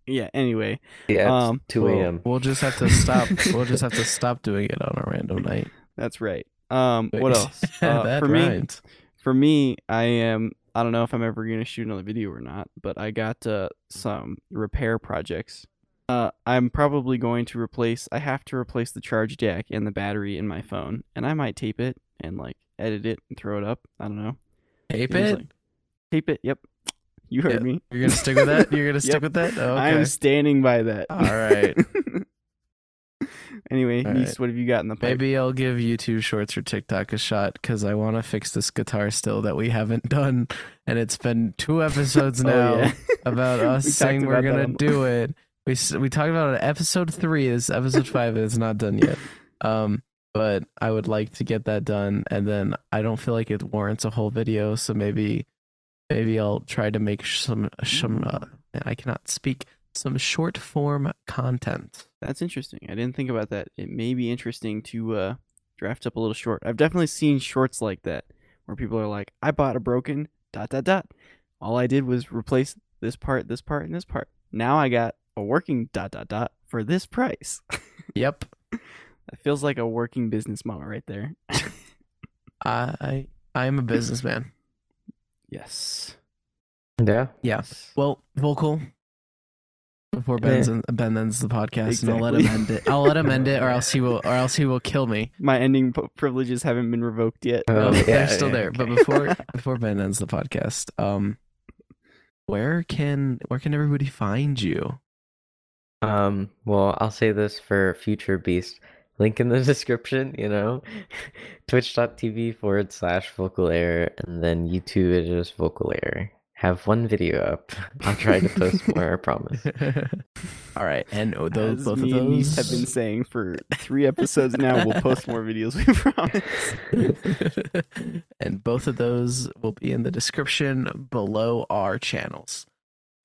yeah. Anyway, Yeah, it's Um, 2 We'll- a.m. We'll just have to stop. we'll just have to stop doing it on a random night. that's right. Um, what else? Uh, for me, for me, I am. I don't know if I'm ever gonna shoot another video or not, but I got uh, some repair projects. Uh, I'm probably going to replace. I have to replace the charge jack and the battery in my phone, and I might tape it and like edit it and throw it up. I don't know. Tape it. like- tape it. Yep. You heard Yeah, me. You're gonna stick with that. You're gonna stick Yep. with that. Oh, okay. I'm standing by that. All right. Anyway, All Nyix, right. what have you got in the pipe? Maybe I'll give YouTube Shorts or TikTok a shot because I want to fix this guitar still that we haven't done, and it's been two episodes Oh, now yeah. about us talked saying we're gonna on- do it. We we talked about it episode three. Is episode five. and It's not done yet. Um, but I would like to get that done, and then I don't feel like it warrants a whole video. So maybe maybe I'll try to make some some. Uh, I cannot speak some short form content. That's interesting. I didn't think about that. It may be interesting to uh, draft up a little short. I've definitely seen shorts like that where people are like, "I bought a broken dot dot dot. All I did was replace this part, this part, and this part. Now I got a working dot dot dot for this price." Yep. That feels like a working business moment right there. I I am a businessman. yes. Yeah. Yeah. Well, vocal. Before Yeah. Ben's Ben ends the podcast, and I'll let him end it. I'll let him end it, or else he will, or else he will kill me. My ending p- privileges haven't been revoked yet. Oh, No, yeah, they're still yeah, there. But before before Ben ends the podcast, um, where can where can everybody find you? Um, well, I'll say this for future beast. Link in the description, you know. Twitch.tv forward slash VocalError and then YouTube is just vocal air. Have one video up. I'll try to post more, I promise. All right, and oh, those As both me of and those have been saying for three episodes now, we'll post more videos. We promise. and both of those will be in the description below our channels.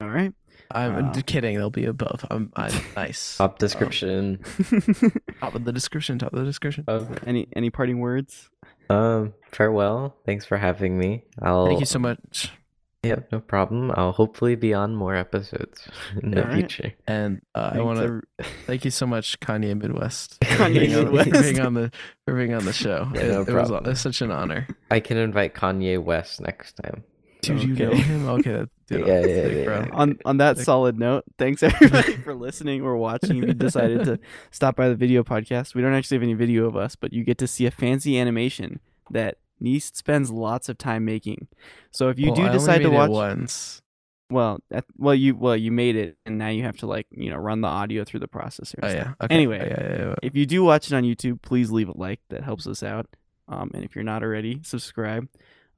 All right. I'm Wow. kidding. They'll be above. I'm, I'm nice. Top description Top of the description. Top of the description. of any any parting words? um farewell. Thanks for having me. I'll Thank you so much. Yeah, no problem. I'll hopefully be on more episodes in the Alright. future. And uh, I want to thank you so much, Kanye Midwest, Kanye for being on- Midwest. for being on the for being on the show. Yeah, it, no it was problem. it's such an honor. I can invite Kanye West next time. Dude, you know Okay. him? Okay, that, dude, Yeah, yeah, sick, yeah, yeah. on on that Like- solid note, thanks everybody for listening or watching. If you decided to stop by the video podcast, we don't actually have any video of us, but you get to see a fancy animation that Nyix spends lots of time making. So if you Well, do decide to watch, once. well, at, well you well you made it, and now you have to like you know run the audio through the processor. Oh yeah. Okay. Anyway, Yeah, yeah, yeah, yeah. if you do watch it on YouTube, please leave a like. That helps us out. Um, and if you're not already, subscribe.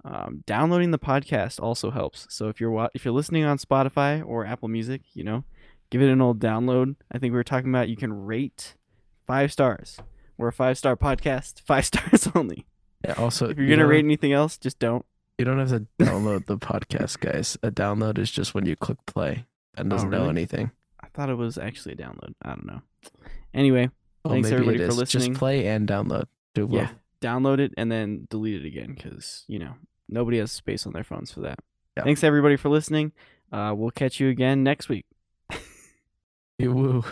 Um, downloading the podcast also helps. So if you're wa- if you're listening on Spotify or Apple Music, you know, give it an old download. I think we were talking about you can rate five stars. We're a five star podcast, five stars only. Yeah, also, If you're you gonna rate anything else, just don't. you don't have to download the podcast, guys. A download is just when you click play. and doesn't know Oh, really? anything. I thought it was actually a download. I don't know. Anyway, Well, Thanks, everybody, for listening. Just play and download. Do yeah, download it and then delete it again because you know nobody has space on their phones for that. Yeah. Thanks everybody for listening. Uh, we'll catch you again next week. You woo.